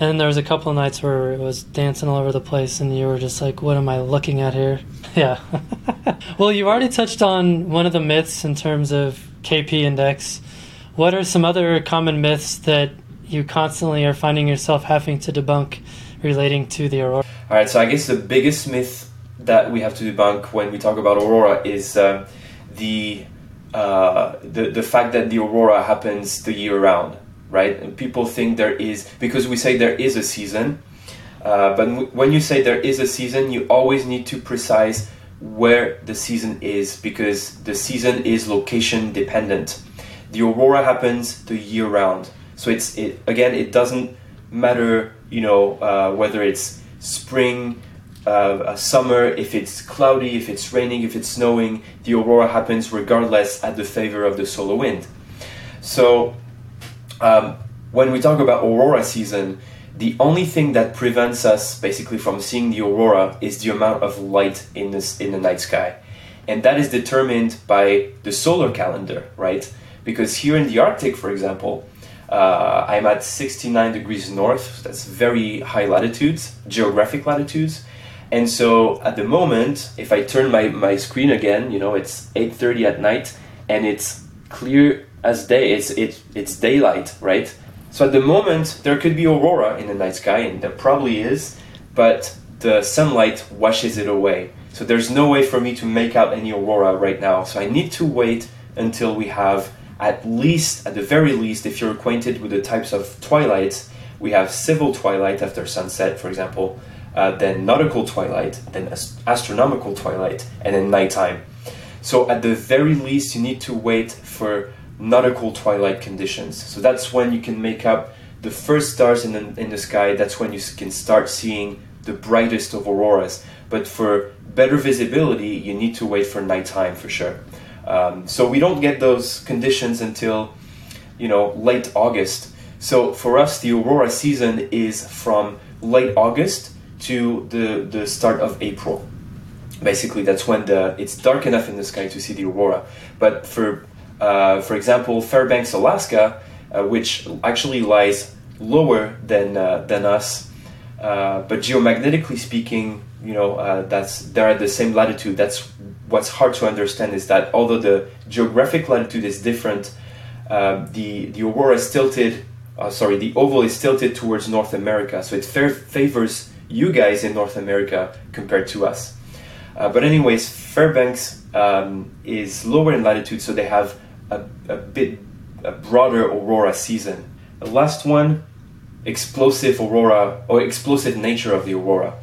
And there was a couple of nights where it was dancing all over the place, and you were just like, "What am I looking at here?" Yeah. well, you've already touched on one of the myths in terms of KP index. What are some other common myths that you constantly are finding yourself having to debunk relating to the aurora? All right. So I guess the biggest myth that we have to debunk when we talk about aurora is uh, the uh, the the fact that the aurora happens the year round right? And people think there is because we say there is a season, uh, but w- when you say there is a season, you always need to precise where the season is because the season is location dependent. The aurora happens the year round, so it's it again. It doesn't matter, you know, uh, whether it's spring. Uh, summer, if it's cloudy, if it's raining, if it's snowing, the aurora happens regardless at the favor of the solar wind. So um, when we talk about aurora season, the only thing that prevents us basically from seeing the aurora is the amount of light in this in the night sky, and that is determined by the solar calendar, right? Because here in the Arctic, for example, uh, I'm at 69 degrees north. That's very high latitudes, geographic latitudes. And so at the moment, if I turn my, my screen again, you know, it's 8.30 at night and it's clear as day. It's it's it's daylight, right? So at the moment there could be aurora in the night sky, and there probably is, but the sunlight washes it away. So there's no way for me to make out any aurora right now. So I need to wait until we have at least, at the very least, if you're acquainted with the types of twilights, we have civil twilight after sunset, for example, uh, then nautical twilight, then astronomical twilight, and then nighttime. So at the very least, you need to wait for nautical twilight conditions. So that's when you can make up the first stars in the, in the sky. That's when you can start seeing the brightest of auroras. But for better visibility, you need to wait for nighttime for sure. Um, so we don't get those conditions until you know late August. So for us, the aurora season is from late August to the the start of April. Basically, that's when the it's dark enough in the sky to see the aurora. But for uh, for example, Fairbanks, Alaska, uh, which actually lies lower than uh, than us, uh, but geomagnetically speaking, you know, uh, that's they're at the same latitude. That's what's hard to understand is that although the geographic latitude is different, the the aurora is tilted. sorry, the oval is tilted towards North America, so it favors you guys in North America compared to us. but anyways, Fairbanks um, is lower in latitude, so they have a, a bit a broader aurora season. The last one, explosive aurora or explosive nature of the aurora,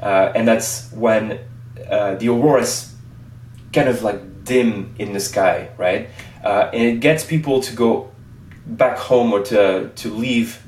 uh, and that's when uh, the aurora is kind of like dim in the sky, right? Uh, and it gets people to go back home or to to leave,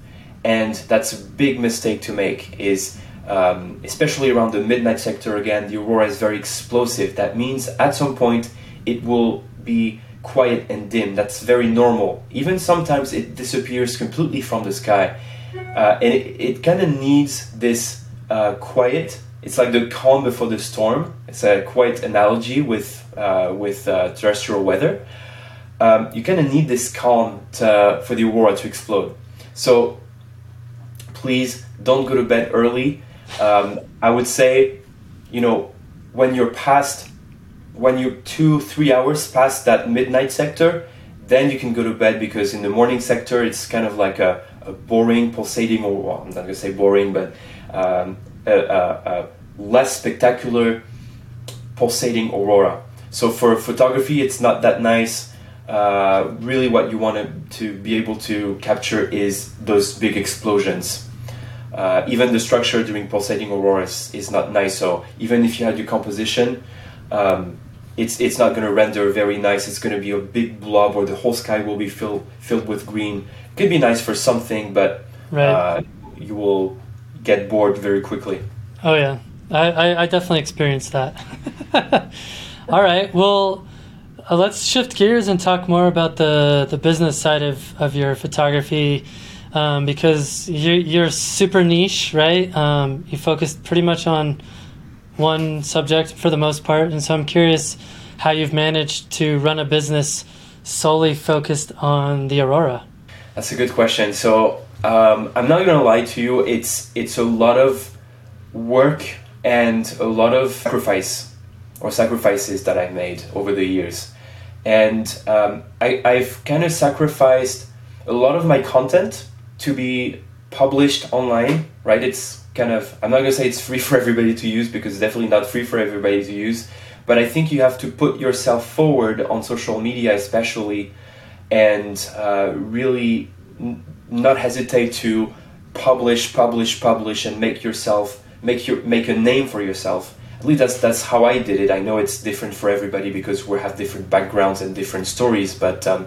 and that's a big mistake to make. Is um, especially around the midnight sector again, the aurora is very explosive. That means at some point it will be quiet and dim. That's very normal. Even sometimes it disappears completely from the sky. Uh, and it, it kind of needs this uh, quiet. It's like the calm before the storm. It's a quite analogy with uh, with uh, terrestrial weather. Um, you kind of need this calm to, for the aurora to explode. So please don't go to bed early. Um, I would say, you know, when you're past, when you're two, three hours past that midnight sector, then you can go to bed because in the morning sector it's kind of like a, a boring, pulsating, or well, I'm not gonna say boring, but um, a, a, a less spectacular pulsating aurora. So for photography, it's not that nice. Uh, really, what you want to be able to capture is those big explosions. Uh, even the structure during pulsating auroras is not nice. So even if you had your composition, um, it's it's not going to render very nice. It's going to be a big blob, or the whole sky will be filled filled with green. Could be nice for something, but Right. uh, you will get bored very quickly. Oh yeah, I, I, I definitely experienced that. All right, well, uh, let's shift gears and talk more about the the business side of, of your photography, um, because you're you're super niche, right? Um, you focus pretty much on one subject for the most part, and so I'm curious how you've managed to run a business solely focused on the aurora. That's a good question. So um, I'm not gonna lie to you. It's it's a lot of work and a lot of sacrifice or sacrifices that I've made over the years, and um, I, I've kind of sacrificed a lot of my content to be published online. Right? It's kind of I'm not gonna say it's free for everybody to use because it's definitely not free for everybody to use. But I think you have to put yourself forward on social media, especially and uh, really n- not hesitate to publish, publish, publish, and make yourself make your make a name for yourself. At least that's that's how I did it. I know it's different for everybody because we have different backgrounds and different stories, but um,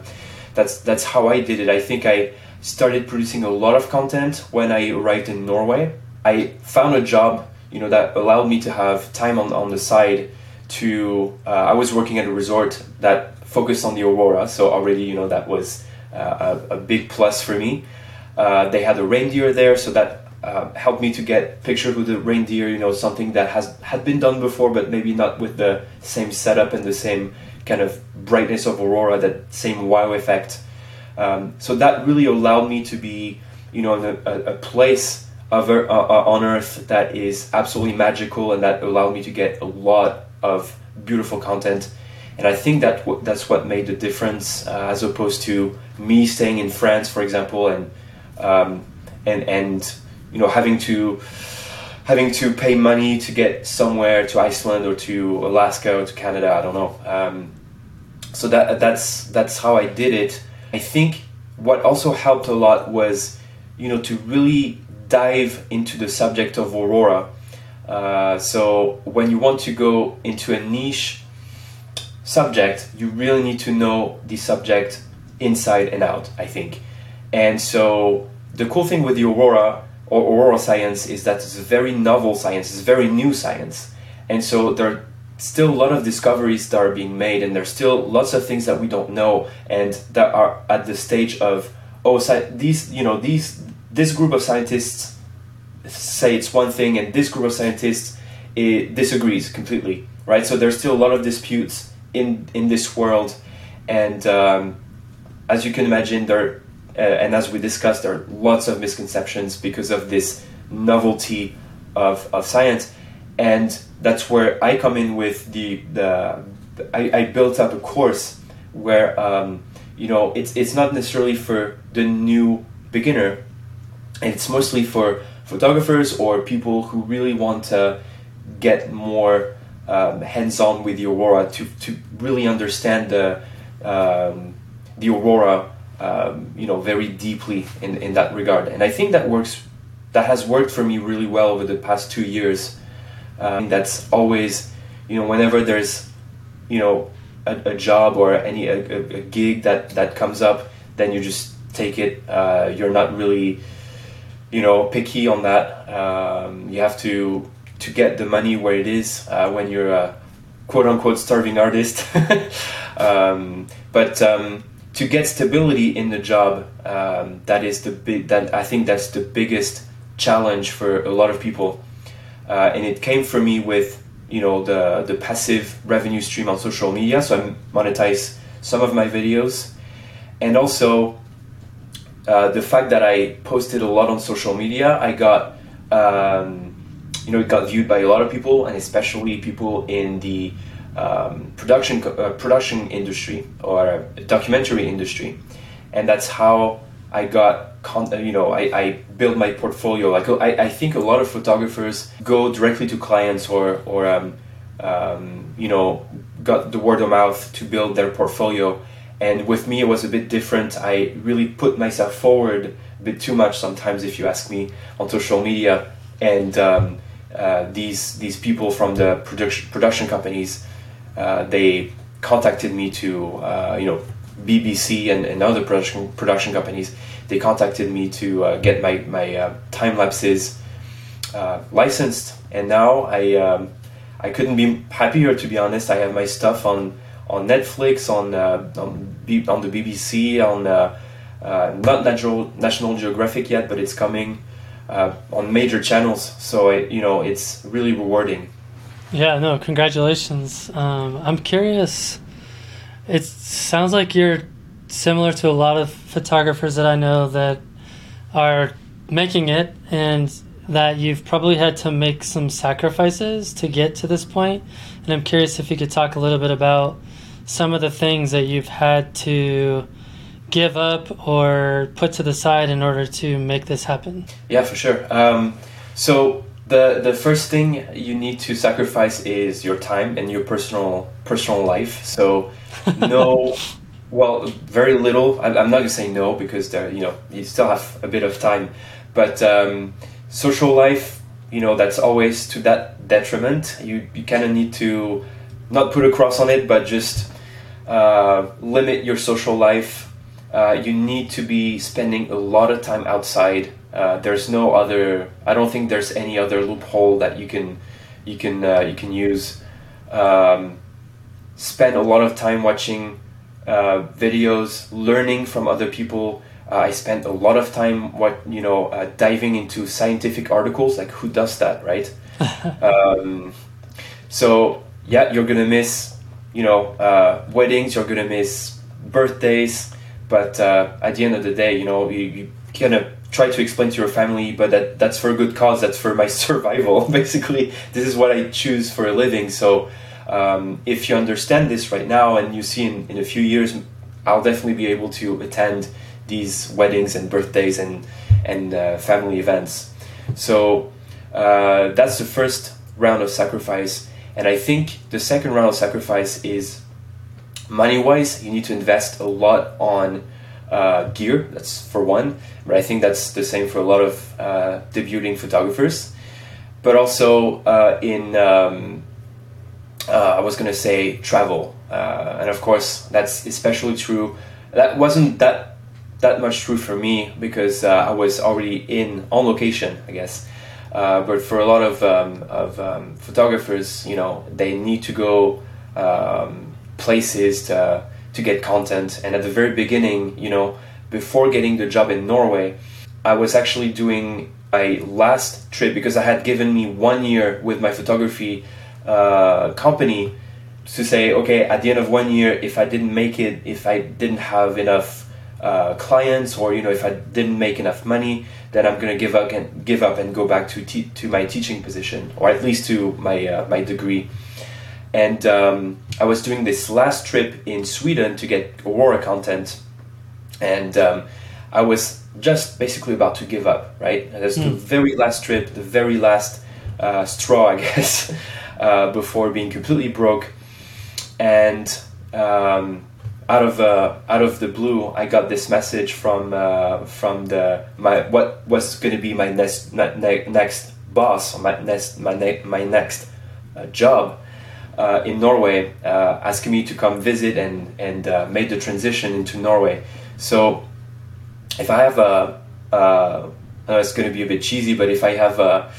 that's that's how I did it. I think I started producing a lot of content when I arrived in Norway. I found a job, you know, that allowed me to have time on, on the side to. Uh, I was working at a resort that focused on the aurora, so already, you know, that was uh, a, a big plus for me. Uh, they had a reindeer there, so that uh, helped me to get pictures with the reindeer. You know, something that has had been done before, but maybe not with the same setup and the same kind of brightness of aurora, that same wow effect. Um, so that really allowed me to be, you know, in a, a, a place uh, uh, on Earth that is absolutely magical, and that allowed me to get a lot of beautiful content. And I think that w- that's what made the difference, uh, as opposed to me staying in France, for example, and um, and and you know having to having to pay money to get somewhere to Iceland or to Alaska or to Canada. I don't know. Um, so that that's that's how I did it. I think what also helped a lot was, you know, to really dive into the subject of aurora. Uh, so when you want to go into a niche subject, you really need to know the subject inside and out. I think, and so the cool thing with the aurora or aurora science is that it's a very novel science. It's very new science, and so there are still a lot of discoveries that are being made, and there's still lots of things that we don't know, and that are at the stage of oh, sci- these you know these this group of scientists say it's one thing, and this group of scientists it disagrees completely, right? So there's still a lot of disputes in in this world, and um, as you can imagine, there uh, and as we discussed, there are lots of misconceptions because of this novelty of, of science, and that's where I come in with the the I, I built up a course where um, you know it's it's not necessarily for the new beginner, and it's mostly for photographers or people who really want to get more um, hands-on with the aurora to, to really understand the um, the aurora um, you know very deeply in in that regard. And I think that works. That has worked for me really well over the past two years. Um, that's always, you know, whenever there's, you know, a, a job or any a, a, gig that that comes up, then you just take it. Uh, you're not really, you know, picky on that. Um, you have to to get the money where it is uh, when you're a quote unquote starving artist. um, but um, to get stability in the job, um, that is the big. That I think that's the biggest challenge for a lot of people, uh, and it came for me with you know the the passive revenue stream on social media. So I monetize some of my videos, and also uh, the fact that I posted a lot on social media. I got um, you know, it got viewed by a lot of people, and especially people in the um, production uh, production industry or documentary industry, and that's how I got con- uh, you know I, I built my portfolio. Like I, I think a lot of photographers go directly to clients or or um, um, you know got the word of mouth to build their portfolio. And with me, it was a bit different. I really put myself forward a bit too much sometimes, if you ask me, on social media. And um, uh, these these people from the production production companies uh, they contacted me to uh, you know BBC and, and other production production companies they contacted me to uh, get my my uh, time lapses licensed and now I um, I couldn't be happier to be honest I have my stuff on on Netflix on on, B- on the BBC on not Natural National Geographic yet but it's coming uh, on major channels. So it, you know, it's really rewarding. Yeah, no, congratulations. Um, I'm curious. It sounds like you're similar to a lot of photographers that I know that are making it, and that you've probably had to make some sacrifices to get to this point. And I'm curious if you could talk a little bit about some of the things that you've had to give up or put to the side in order to make this happen? Yeah, for sure. Um, so the the first thing you need to sacrifice is your time and your personal personal life. So no. well, very little. I'm not gonna say no because there, you know, you still have a bit of time, but um, social life, you know, that's always to that detriment. You you kind of need to not put a cross on it, but just uh, limit your social life uh, you need to be spending a lot of time outside. Uh, there's no other. I don't think there's any other loophole that you can you can uh, you can use. Um, spend a lot of time watching uh, videos, learning from other people. Uh, I spent a lot of time what you know diving into scientific articles. Like who does that, right? um, so yeah, you're gonna miss you know weddings. You're gonna miss birthdays but uh, at the end of the day, you know, you, you kind of try to explain to your family, but that that's for a good cause. That's for my survival. Basically, this is what I choose for a living. So, um, if you understand this right now, and you see in, in a few years, I'll definitely be able to attend these weddings and birthdays and and uh, family events. So uh, that's the first round of sacrifice, and I think the second round of sacrifice is money wise, you need to invest a lot on uh, gear. That's for one, but I think that's the same for a lot of uh, debuting photographers. But also uh, in, um, uh, I was gonna say travel, uh, and of course that's especially true. That wasn't that that much true for me because uh, I was already in on location, I guess. But for a lot of um, of um, photographers, you know, they need to go. Um, places to, to get content. And at the very beginning, you know, before getting the job in Norway, I was actually doing a last trip because I had given me one year with my photography uh, company to say, okay, at the end of one year, if I didn't make it, if I didn't have enough uh, clients, or you know, if I didn't make enough money, then I'm gonna give up and give up and go back to te- to my teaching position, or at least to my uh, my degree. And um, I was doing this last trip in Sweden to get Aurora content, and um, I was just basically about to give up. Right, that's mm. the hmm. very last trip, the very last uh, straw, I guess, uh, before being completely broke. And um, out of uh, out of the blue, I got this message from uh, from the my what was going to be my next ne- next boss, my next my ne- my next uh, job uh, in Norway, uh, asking me to come visit and and uh, made the transition into Norway. So if I have a, uh, it's going to be a bit cheesy, but if I have a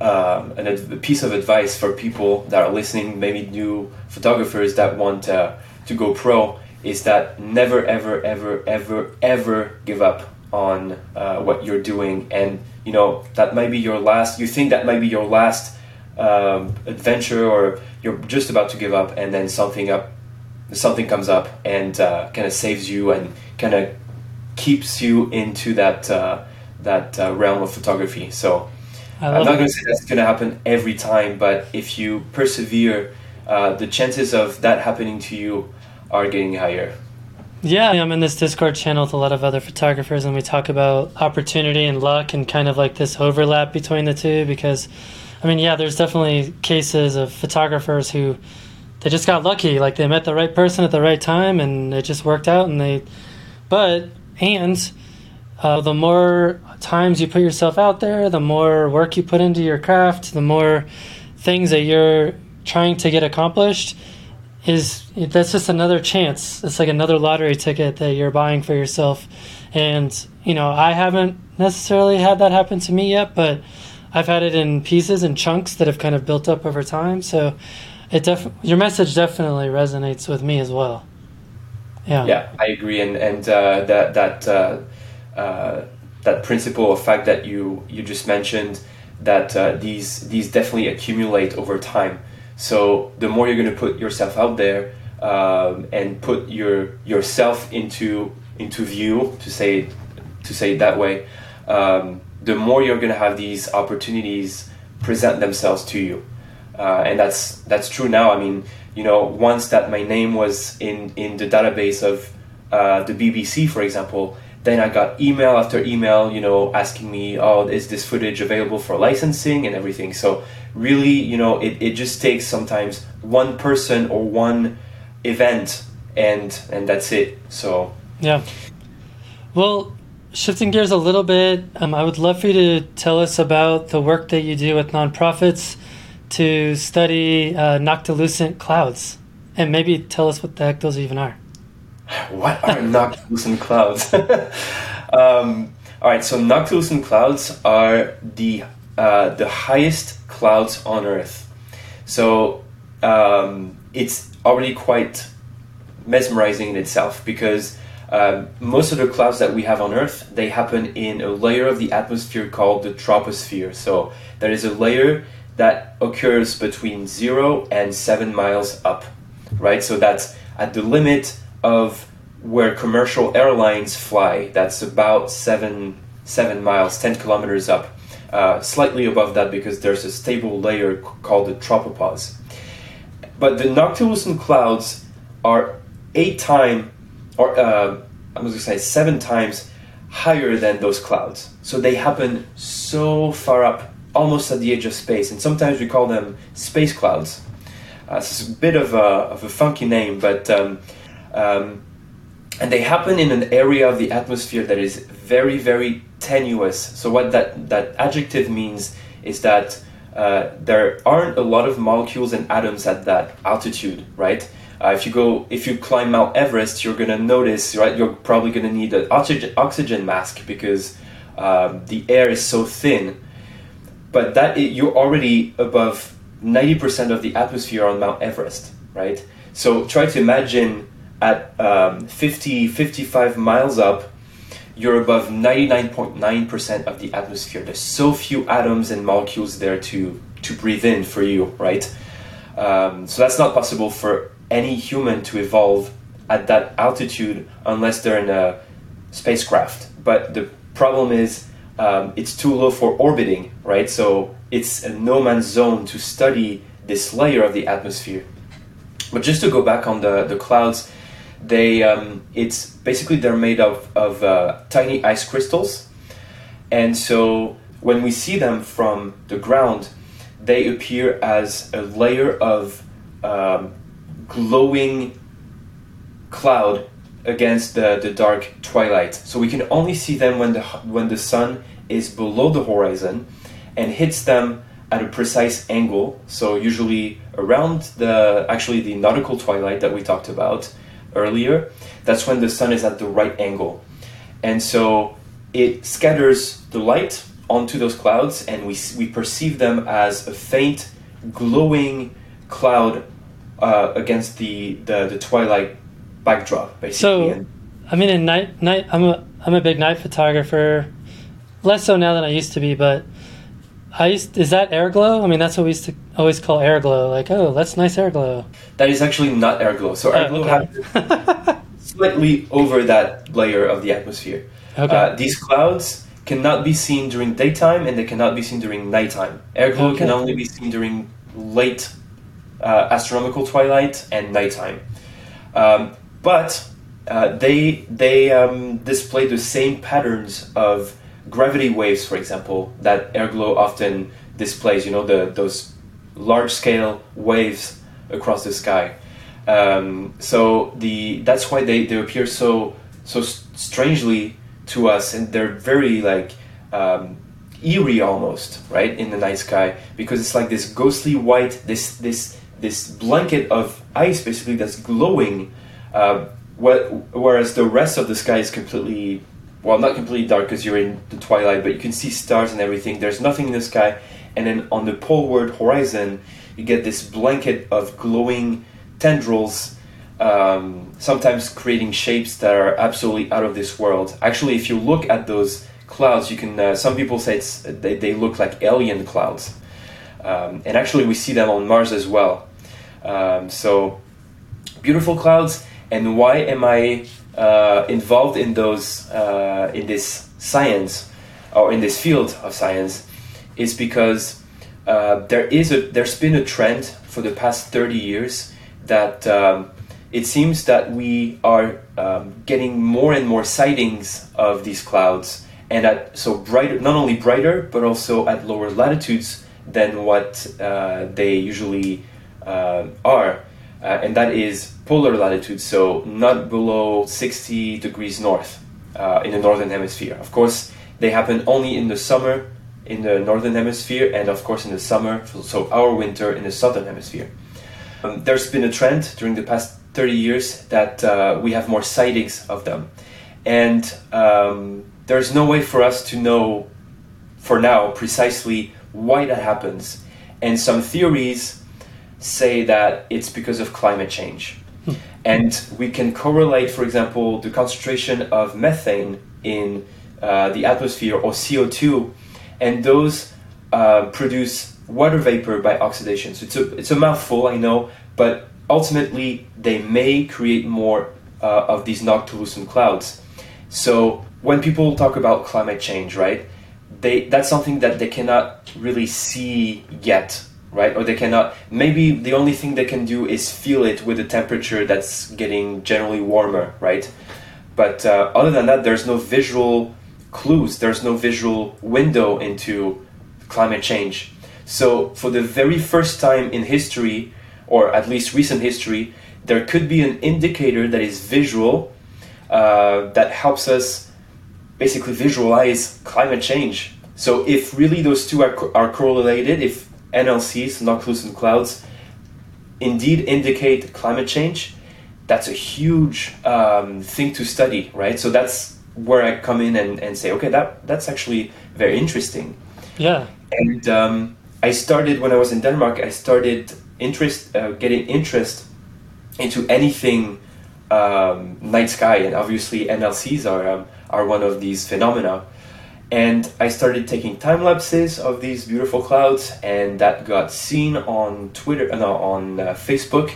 um, an, a piece of advice for people that are listening, maybe new photographers that want to go pro, is that never, ever, ever, ever, ever give up on uh, what you're doing. And you know that might be your last. You think that might be your last um, adventure, or you're just about to give up, and then something up, something comes up and uh, kind of saves you and kind of keeps you into that uh, that uh, realm of photography. So I'm not going to say that's going to happen every time, but if you persevere, uh, the chances of that happening to you are getting higher. Yeah, I'm in this Discord channel with a lot of other photographers, and we talk about opportunity and luck and kind of like this overlap between the two. Because, I mean, yeah, there's definitely cases of photographers who they just got lucky, like they met the right person at the right time, and it just worked out. And they, but and uh, the more times you put yourself out there, the more work you put into your craft, the more things that you're trying to get accomplished is that's just another chance. It's like another lottery ticket that you're buying for yourself. And, you know, I haven't necessarily had that happen to me yet, but I've had it in pieces and chunks that have kind of built up over time. So it def- your message definitely resonates with me as well. Yeah. Yeah, I agree. And, and uh, that, that, uh, uh, that principle of fact that you you just mentioned that uh, these these definitely accumulate over time. So the more you're going to put yourself out there um, and put your yourself into into view to say to say it that way, um, the more you're going to have these opportunities present themselves to you, uh, and that's that's true now. I mean, you know, once that my name was in in the database of uh, the BBC, for example, then I got email after email, you know, asking me, oh, is this footage available for licensing and everything. So really, you know, it, it just takes sometimes one person or one event and and that's it. So yeah. Well, shifting gears a little bit, um, I would love for you to tell us about the work that you do with nonprofits to study uh, noctilucent clouds, and maybe tell us what the heck those even are what are noctilucent clouds? um, all right, so noctilucent clouds are the uh, the highest clouds on Earth. So um, it's already quite mesmerizing in itself because um, most of the clouds that we have on Earth they happen in a layer of the atmosphere called the troposphere. So there is a layer that occurs between zero and seven miles up, right? So that's at the limit of where commercial airlines fly. That's about seven seven miles, ten kilometers up. Uh, slightly above that because there's a stable layer called the tropopause. But the noctilucent clouds are eight times, or uh, I'm going to say seven times higher than those clouds. So they happen so far up, almost at the edge of space, and sometimes we call them space clouds. Uh, it's a bit of a, of a funky name, but um, um, and they happen in an area of the atmosphere that is very, very tenuous. So what that, that adjective means is that uh, there aren't a lot of molecules and atoms at that altitude, right? Uh, if you go, if you climb Mount Everest, you're gonna notice, right? You're probably gonna need an oxygen, oxygen mask because um, the air is so thin. But that you're already above 90% of the atmosphere on Mount Everest, right? So try to imagine at um, 50, 55 miles up, you're above 99.9% of the atmosphere. There's so few atoms and molecules there to, to breathe in for you, right? Um, so that's not possible for any human to evolve at that altitude unless they're in a spacecraft. But the problem is um, it's too low for orbiting, right? So it's a no man's zone to study this layer of the atmosphere. But just to go back on the, the clouds, they um, it's basically they're made of of uh, tiny ice crystals, and so when we see them from the ground, they appear as a layer of um, glowing cloud against the, the dark twilight. So we can only see them when the when the sun is below the horizon and hits them at a precise angle. So usually around the actually the nautical twilight that we talked about earlier. That's when the sun is at the right angle, and so it scatters the light onto those clouds, and we we perceive them as a faint, glowing cloud uh, against the, the the twilight backdrop, basically. So, I mean, in night night, I'm a I'm a big night photographer. Less so now than I used to be, but I used is that air glow? I mean, that's what we used to always call air glow. Like, oh, that's nice air glow. That is actually not air glow. So air Oh, okay. happens slightly over that layer of the atmosphere. Okay. Uh, these clouds cannot be seen during daytime and they cannot be seen during nighttime. Air glow can only be seen during late uh, astronomical twilight and nighttime. Um, but uh, they they um, display the same patterns of gravity waves, for example, that air glow often displays. You know, the those large scale waves across the sky. Um, so the that's why they, they appear so so strangely to us, and they're very like um, eerie almost, right, in the night sky because it's like this ghostly white, this this this blanket of ice basically that's glowing. Uh, whereas the rest of the sky is completely well, not completely dark because you're in the twilight, but you can see stars and everything. There's nothing in the sky, and then on the poleward horizon, you get this blanket of glowing tendrils, um, sometimes creating shapes that are absolutely out of this world. Actually, if you look at those clouds, you can. Uh, some people say it's they, they look like alien clouds, um, and actually we see them on Mars as well. Um, so beautiful clouds. And why am I uh, involved in those uh, in this science or in this field of science? Is because uh, there is a there's been a trend for the past 30 years that um, it seems that we are um, getting more and more sightings of these clouds and at so brighter not only brighter but also at lower latitudes than what uh, they usually uh, are uh, and that is polar latitude so not below 60 degrees north uh, in the northern hemisphere. Of course they happen only in the summer in the northern hemisphere and of course in the summer so our winter in the southern hemisphere. Um, there's been a trend during the past 30 years that uh, we have more sightings of them. And um, there's no way for us to know for now precisely why that happens. And some theories say that it's because of climate change and we can correlate for example the concentration of methane in uh, the atmosphere or co2 and those uh, produce water vapor by oxidation. So it's a, it's a mouthful, I know, but ultimately they may create more uh, of these noctilucent clouds. So when people talk about climate change, right, they that's something that they cannot really see yet, right? Or they cannot. Maybe the only thing they can do is feel it with a temperature that's getting generally warmer, right? But uh, other than that, there's no visual clues. There's no visual window into climate change. So, for the very first time in history, or at least recent history, there could be an indicator that is visual uh, that helps us basically visualize climate change. So, if really those two are, co- are correlated, if NLCs, noctilucent clouds, indeed indicate climate change, that's a huge um, thing to study, right? So, that's where I come in and, and say, okay, that, that's actually very interesting Yeah. and um, I started when I was in Denmark. I started interest, uh, getting interest into anything um, night sky, and obviously NLCs are um, are one of these phenomena. And I started taking time lapses of these beautiful clouds, and that got seen on Twitter, uh, no, on uh, Facebook,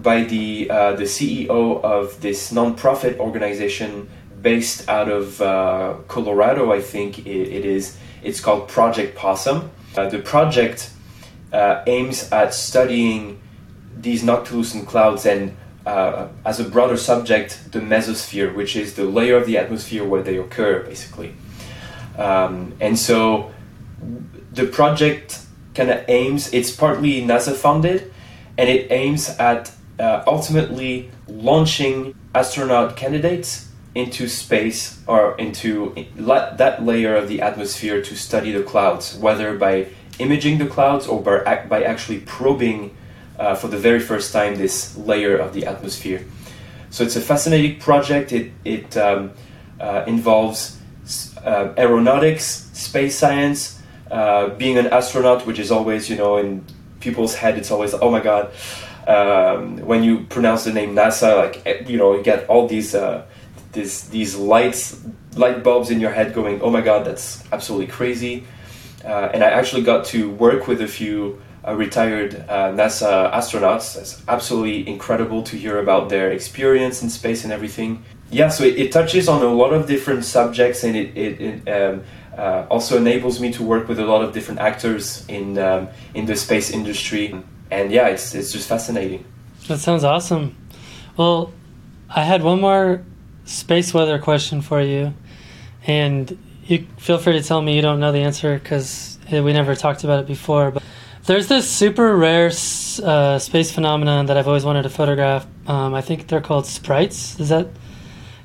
by the uh, the CEO of this nonprofit organization based out of uh, Colorado, I think it, it is. It's called Project Possum. Uh, the project uh, aims at studying these noctilucent clouds and, as a broader subject, the mesosphere, which is the layer of the atmosphere where they occur, basically. Um, and so the project kind of aims, it's partly NASA funded, and it aims at uh, ultimately launching astronaut candidates into space or into that layer of the atmosphere to study the clouds, whether by imaging the clouds or by, by actually probing uh, for the very first time this layer of the atmosphere. So it's a fascinating project. It, it um, uh, involves uh, aeronautics, space science, uh, being an astronaut, which is always, you know, in people's head, it's always, oh my god. Um, when you pronounce the name NASA, like, eh, you know, you get all these, uh, this, these lights, light bulbs in your head going, oh my god, that's absolutely crazy. Uh, and I actually got to work with a few uh, retired uh, NASA astronauts. It's absolutely incredible to hear about their experience in space and everything. Yeah, so it, it touches on a lot of different subjects and it, it, it um, uh, also enables me to work with a lot of different actors in, um, in the space industry. And yeah, it's, it's just fascinating. That sounds awesome. Well, I had one more space weather question for you. And you feel free to tell me you don't know the answer because we never talked about it before. But there's this super rare uh, space phenomenon that I've always wanted to photograph. Um, I think they're called sprites. Is that?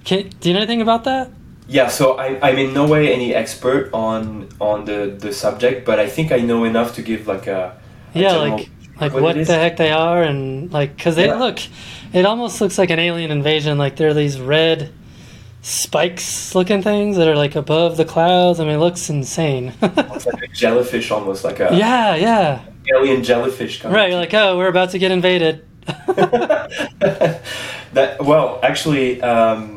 Can, do you know anything about that? Yeah, so I, I'm in no way any expert on on the, the subject, but I think I know enough to give like a, a yeah, like like what, what the heck they are, and like because they yeah. look, it almost looks like an alien invasion. Like they're these red spikes looking things that are like above the clouds. I mean, it looks insane. it's like a jellyfish, almost like a yeah, yeah, alien jellyfish. Kind right, you're like oh, we're about to get invaded. that well, actually, um,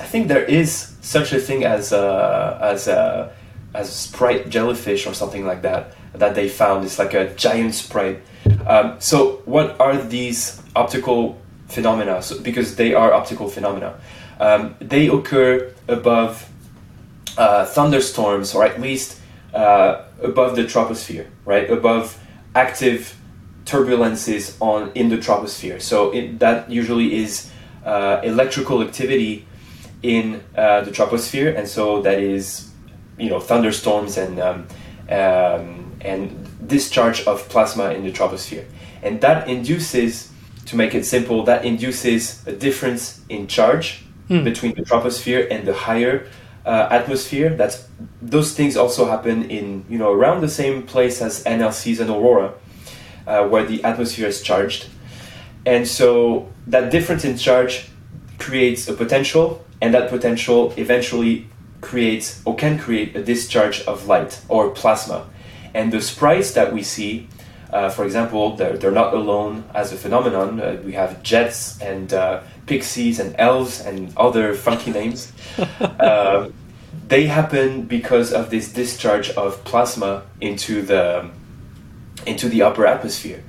I think there is such a thing as a, as a as sprite jellyfish or something like that that they found. It's like a giant sprite. Um, so, what are these optical phenomena? So, because they are optical phenomena um, they occur above uh, thunderstorms, or at least uh, above the troposphere, right? Above active turbulences on in the troposphere. So it, that usually is uh, electrical activity in uh, the troposphere, and so that is, you know, thunderstorms and um, um, and discharge of plasma in the troposphere, and that induces, to make it simple, that induces a difference in charge mm. between the troposphere and the higher uh, atmosphere. That's those things also happen in you know around the same place as NLCs and aurora, uh, where the atmosphere is charged, and so that difference in charge creates a potential, and that potential eventually creates or can create a discharge of light or plasma, and the sprites that we see. Uh, for example, they're, they're not alone as a phenomenon. Uh, we have jets and uh, pixies and elves and other funky names. uh, they happen because of this discharge of plasma into the into the upper atmosphere,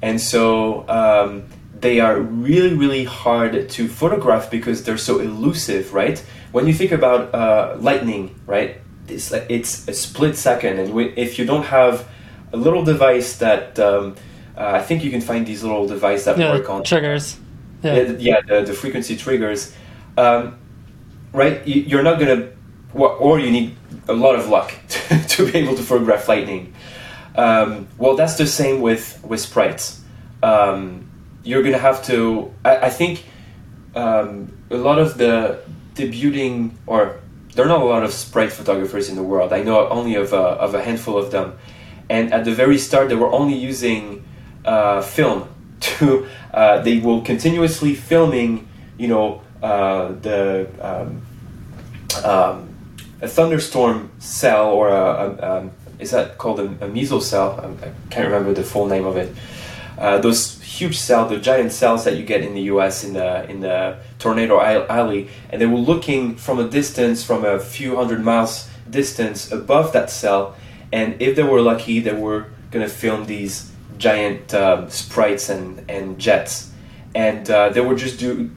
and so um, they are really really hard to photograph because they're so elusive, right? When you think about uh, lightning, right? It's like it's a split second, and if you don't have a little device that um, uh, I think you can find these little devices that yeah, work on triggers yeah, yeah the, the frequency triggers, um, right? You're not gonna, or you need a lot of luck to be able to photograph lightning. Um, well, that's the same with with sprites. Um, you're gonna have to. I, I think um, a lot of the debuting, or there are not a lot of sprite photographers in the world. I know only of a, of a handful of them, and at the very start, they were only using uh, film to uh, they will continuously filming you know uh, the um, um, a thunderstorm cell or a, a um, is that called a, a mesocell? I can't remember the full name of it. Uh, those huge cells, the giant cells that you get in the U.S. in the in the tornado alley, and they were looking from a distance, from a few hundred miles distance above that cell, and if they were lucky, they were gonna film these giant uh, sprites and, and jets, and uh, they were just do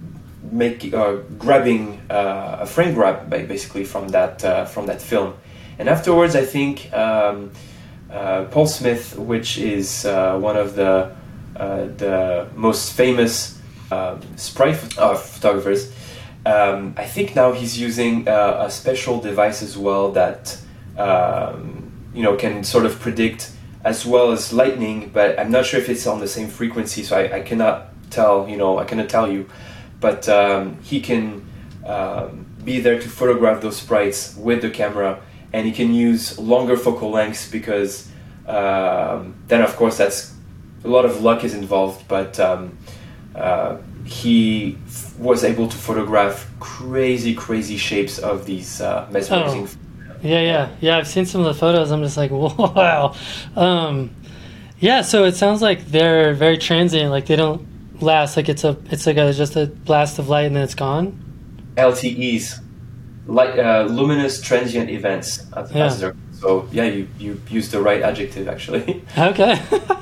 make uh, grabbing uh, a frame grab basically from that uh, from that film, and afterwards I think um, Paul Smith, which is one of the the most famous um, sprite photographers. Um, I think now he's using a special device as well that um, you know can sort of predict as well as lightning, but I'm not sure if it's on the same frequency, so I, I cannot tell. You know, I cannot tell you, but um, he can um, be there to photograph those sprites with the camera, and he can use longer focal lengths because um, then, of course, that's a lot of luck is involved, but. Um, uh, he f- was able to photograph crazy, crazy shapes of these uh, mesmerizing. Oh. Yeah, yeah, yeah. I've seen some of the photos. I'm just like, wow. Um, yeah, so it sounds like they're very transient. Like they don't last. Like it's a, it's like a, just a blast of light and then it's gone. LTEs, light, uh, luminous transient events. As, Yeah. as so yeah, you you used the right adjective actually. Okay.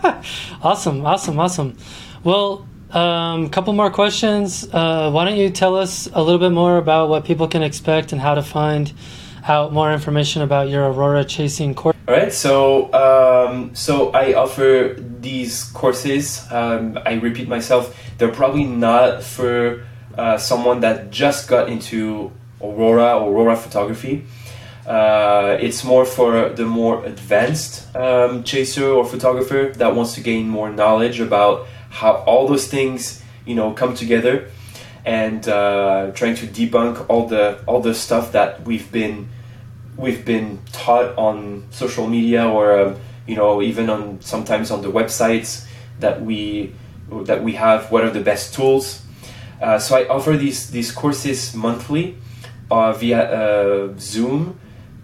awesome, awesome, awesome. Well, a um, couple more questions. Uh, why don't you tell us a little bit more about what people can expect and how to find out more information about your Aurora chasing course? All right, so um, so I offer these courses. Um, I repeat myself; they're probably not for uh, someone that just got into Aurora, or Aurora photography. Uh, it's more for the more advanced um, chaser or photographer that wants to gain more knowledge about how all those things you know come together, and uh, trying to debunk all the all the stuff that we've been we've been taught on social media or um, you know even on sometimes on the websites that we that we have what are the best tools. Uh, so i offer these these courses monthly uh, via uh, zoom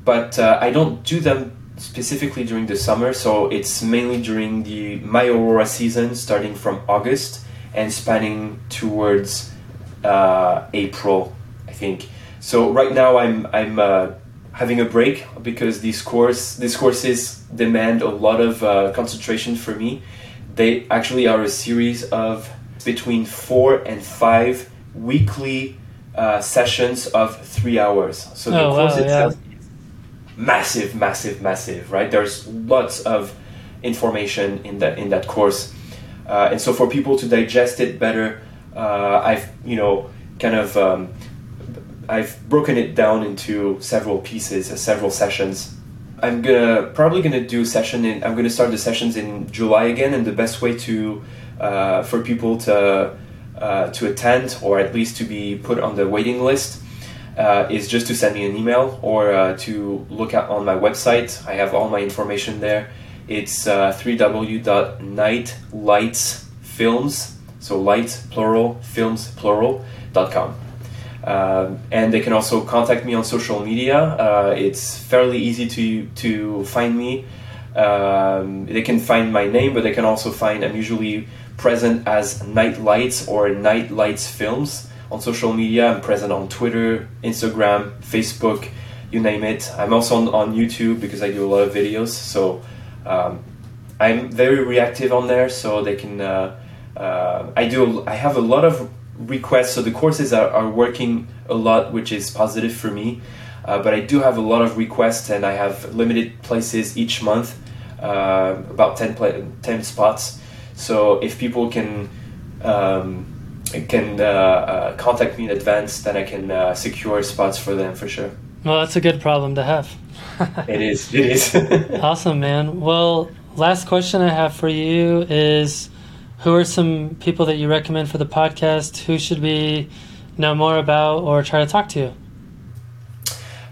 but uh, i don't do them specifically during the summer so it's mainly during the my aurora season starting from august and spanning towards uh, april i think so right now i'm i'm uh, having a break because these course these courses demand a lot of uh, concentration for me. They actually are a series of between four and five weekly uh, sessions of three hours. So the Oh, wow, course yeah. itself is massive, massive, massive. Right? There's lots of information in that in that course, uh, and so for people to digest it better, uh, I've you know kind of um, I've broken it down into several pieces, uh, several sessions. I'm gonna probably gonna do session in. I'm gonna start the sessions in July again, and the best way to uh, for people to uh, to attend or at least to be put on the waiting list uh, is just to send me an email or uh, to look at on my website. I have all my information there. It's uh, www.nightlightsfilms, so light plural films plural dot com. Um, and they can also contact me on social media. Uh, it's fairly easy to to find me. Um, they can find my name, but they can also find I'm usually present as Night Lights or Night Lights Films on social media. I'm present on Twitter, Instagram, Facebook, you name it. I'm also on, on YouTube because I do a lot of videos. So um, I'm very reactive on there, so they can. Uh, uh, I do. I have a lot of requests, so the courses are, are working a lot, which is positive for me. Uh, but I do have a lot of requests, and I have limited places each month, uh, about 10, pla- 10 spots. So if people can um, can uh, uh, contact me in advance, then I can uh, secure spots for them for sure. Well, that's a good problem to have. It is. It is. awesome, man. Well, last question I have for you is who are some people that you recommend for the podcast? Who should we know more about or try to talk to?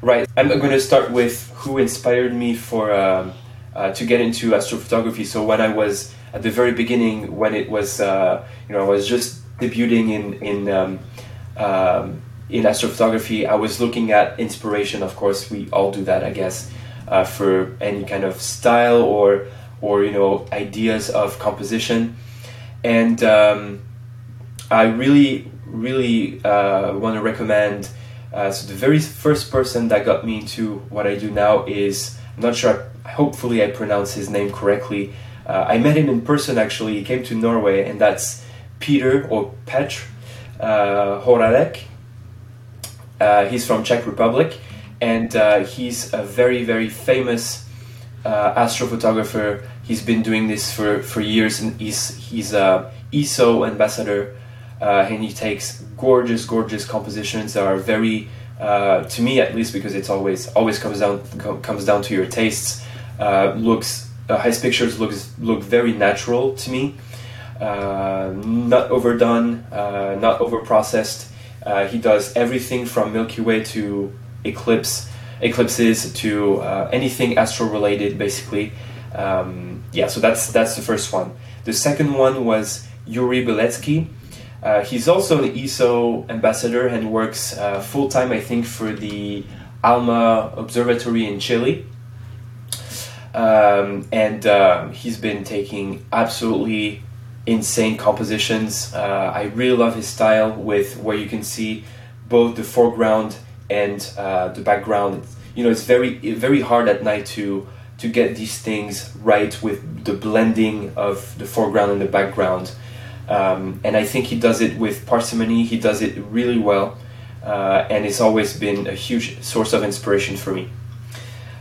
Right. I'm going to start with who inspired me for um, uh, to get into astrophotography. So when I was at the very beginning, when it was uh, you know I was just debuting in in um, um, in astrophotography, I was looking at inspiration. Of course, we all do that, I guess, uh, for any kind of style or or you know ideas of composition, and um, I really really uh, want to recommend. Uh, so the very first person that got me into what I do now is I'm not sure. Hopefully, I pronounce his name correctly. Uh, I met him in person actually. He came to Norway, and that's Peter or Petr uh, Horalek. Uh, he's from Czech Republic, and uh, he's a very very famous uh, astrophotographer. He's been doing this for, for years, and he's he's a ESO ambassador, uh, and he takes gorgeous gorgeous compositions that are very uh, to me at least because it's always always comes down com- comes down to your tastes. Looks his pictures looks look very natural to me. Uh, not overdone, uh, not overprocessed. Uh, he does everything from Milky Way to eclipse, eclipses to uh, anything astro related, basically. Um, yeah, so that's that's the first one. The second one was Yuri Beletsky. Uh, he's also an ESO ambassador and works full time, I think, for the ALMA Observatory in Chile. Um, and uh, he's been taking absolutely insane compositions. Uh, I really love his style with where you can see both the foreground and uh, the background. You know, it's very very hard at night to to get these things right with the blending of the foreground and the background. Um, and I think he does it with parsimony. He does it really well, uh, and it's always been a huge source of inspiration for me.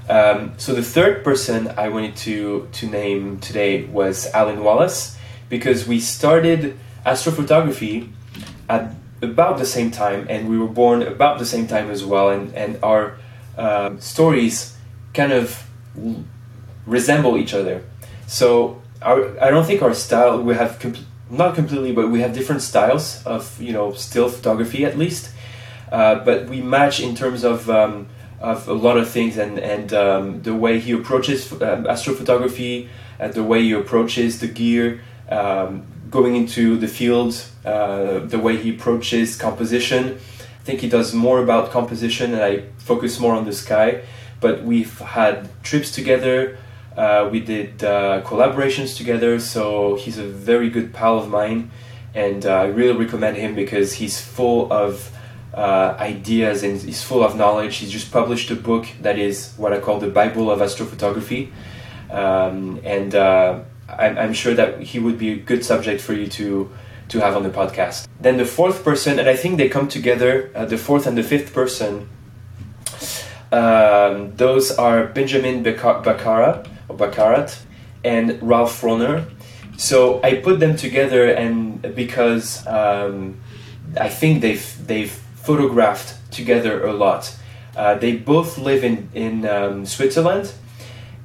Um, so the third person I wanted to to name today was Alyn Wallace, because we started astrophotography at about the same time, and we were born about the same time as well, and and our um, stories kind of resemble each other. So our, I don't think our style we have not completely, but we have different styles of you know still photography at least. Uh, but we match in terms of um, of a lot of things and and um, the way he approaches um, astrophotography, uh, the way he approaches the gear, um, going into the field, uh, the way he approaches composition. I think he does more about composition, and I focus more on the sky. But we've had trips together. Uh, we did uh, collaborations together, so he's a very good pal of mine, and uh, I really recommend him because he's full of uh, ideas and he's full of knowledge. He's just published a book that is what I call the Bible of astrophotography, um, and uh, I'm, I'm, sure that he would be a good subject for you to to have on the podcast. Then the fourth person, and I think they come together. Uh, the fourth and the fifth person. Um, those are Benjamin Barakat or Barakat and Ralf Rohner. So I put them together, and because um, I think they've they've photographed together a lot. Uh, they both live in in um, Switzerland,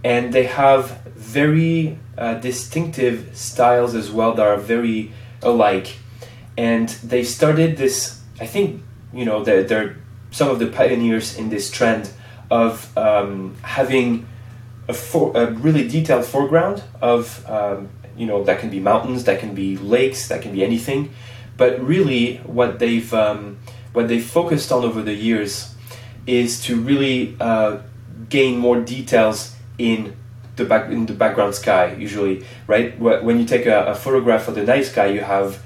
and they have very uh, distinctive styles as well that are very alike. And they started this. I think you know they're, they're some of the pioneers in this trend of um, having a, for, a, really detailed foreground of um, you know that can be mountains, that can be lakes, that can be anything. But really, what they've um, what they've focused on over the years is to really uh, gain more details in the back in the background sky. Usually, right when you take a, a photograph of the night sky, you have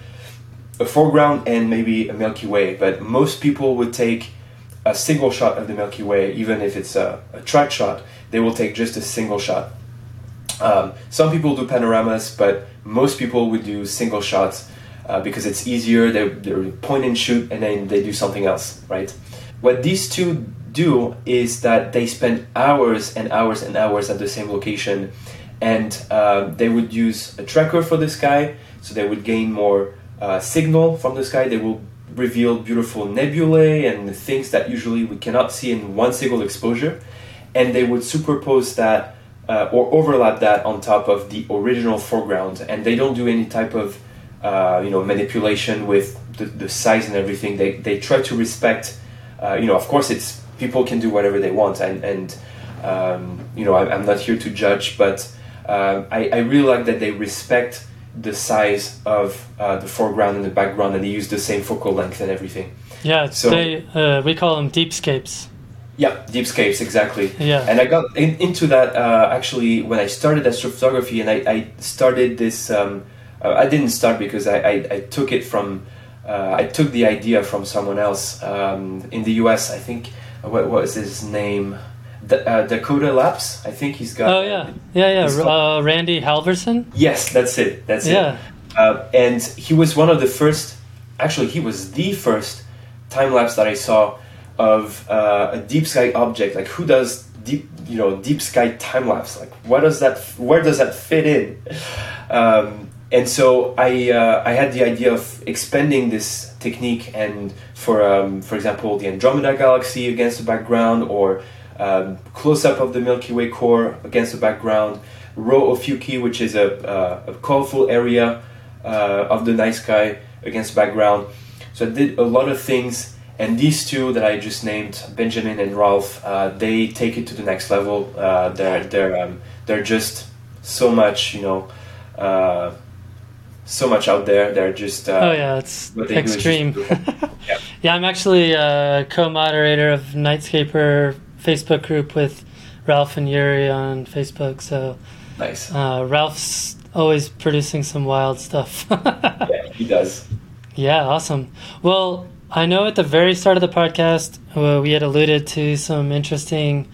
a foreground and maybe a Milky Way. But most people would take a single shot of the Milky Way, even if it's a, a track shot, they will take just a single shot. Um, some people do panoramas, but most people would do single shots uh, because it's easier. They, they point and shoot, and then they do something else, right? What these two do is that they spend hours and hours and hours at the same location, and uh, they would use a tracker for the sky, so they would gain more uh, signal from the sky. They will reveal beautiful nebulae and things that usually we cannot see in one single exposure, and they would superpose that uh, or overlap that on top of the original foreground, and they don't do any type of uh, you know manipulation with the, the, size and everything. They they try to respect. Uh, you know, of course, it's people can do whatever they want, and and um, you know, I, am not here to judge, but uh, I, I really like that they respect the size of uh, the foreground and the background, and they use the same focal length and everything. Yeah, so they, uh, we call them deepscapes. Yeah, deepscapes exactly. Yeah, and I got in, into that uh, actually when I started astrophotography, and I, I started this. Um, uh, I didn't start because I, I, I took it from. Uh, I took the idea from someone else um, in the U.S. I think what, what was his name? uh, Dakota Lapse. I think he's got. Oh yeah, yeah, yeah. Uh, Randy Halverson. Yes, that's it. That's yeah. it. Uh, and he was one of the first. Actually, he was the first time lapse that I saw of uh, a deep sky object. Like, who does deep, you know, deep sky time lapse? Like, what does that? Where does that fit in? Um, and so I uh, I had the idea of expanding this technique and for um, for example the Andromeda galaxy against the background or um, close up of the Milky Way core against the background, Rho Ophiuchi, which is a, uh, a colorful area uh, of the night sky against the background. So I did a lot of things, and these two that I just named, Benjamin and Ralf, uh, they take it to the next level. Uh, they're they're um, they're just so much, you know. So much out there. They're just uh, oh yeah, it's extreme. yeah. yeah, I'm actually a co-moderator of Nightscaper Facebook group with Ralf and Yuri on Facebook. So nice. Uh, Ralf's always producing some wild stuff. yeah, he does. Yeah, awesome. Well, I know at the very start of the podcast uh, we had alluded to some interesting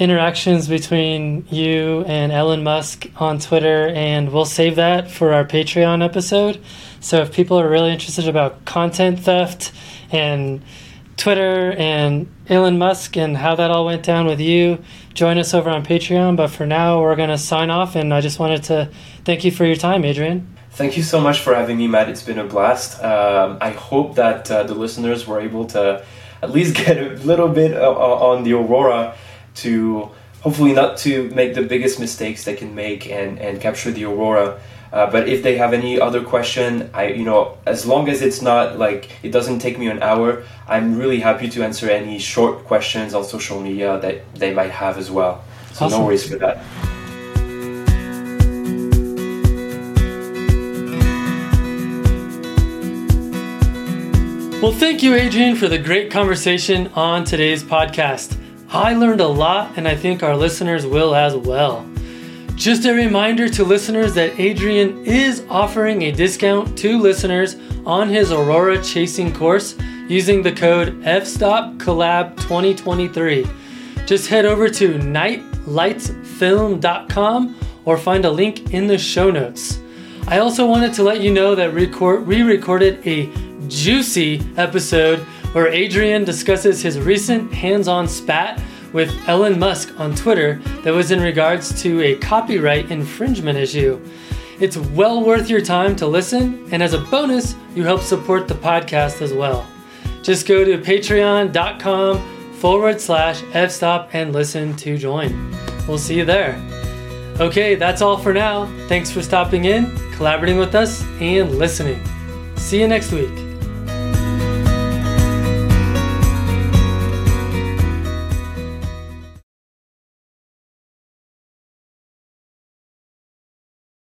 interactions between you and Elon Musk on Twitter, and we'll save that for our Patreon episode. So if people are really interested about content theft and Twitter and Elon Musk and how that all went down with you, join us over on Patreon. But for now, we're going to sign off, and I just wanted to thank you for your time, Adrien. Thank you so much for having me, Matt. It's been a blast. Um, I hope that uh, the listeners were able to at least get a little bit uh, on the Aurora to hopefully not to make the biggest mistakes they can make and, and capture the aurora. Uh, but if they have any other question, I you know as long as it's not like it doesn't take me an hour, I'm really happy to answer any short questions on social media that they might have as well. So awesome. no worries for that. Well, thank you, Adrien, for the great conversation on today's podcast. I learned a lot, and I think our listeners will as well. Just a reminder to listeners that Adrien is offering a discount to listeners on his Aurora Chasing course using the code FSTOPCollab2023. Just head over to nightlightsfilm.com or find a link in the show notes. I also wanted to let you know that we recorded a juicy episode where Adrien discusses his recent hands on spat with Elon Musk on Twitter that was in regards to a copyright infringement issue. It's well worth your time to listen, and as a bonus, you help support the podcast as well. Just go to patreon.com forward slash fstop and listen to join. We'll see you there. Okay, that's all for now. Thanks for stopping in, collaborating with us, and listening. See you next week.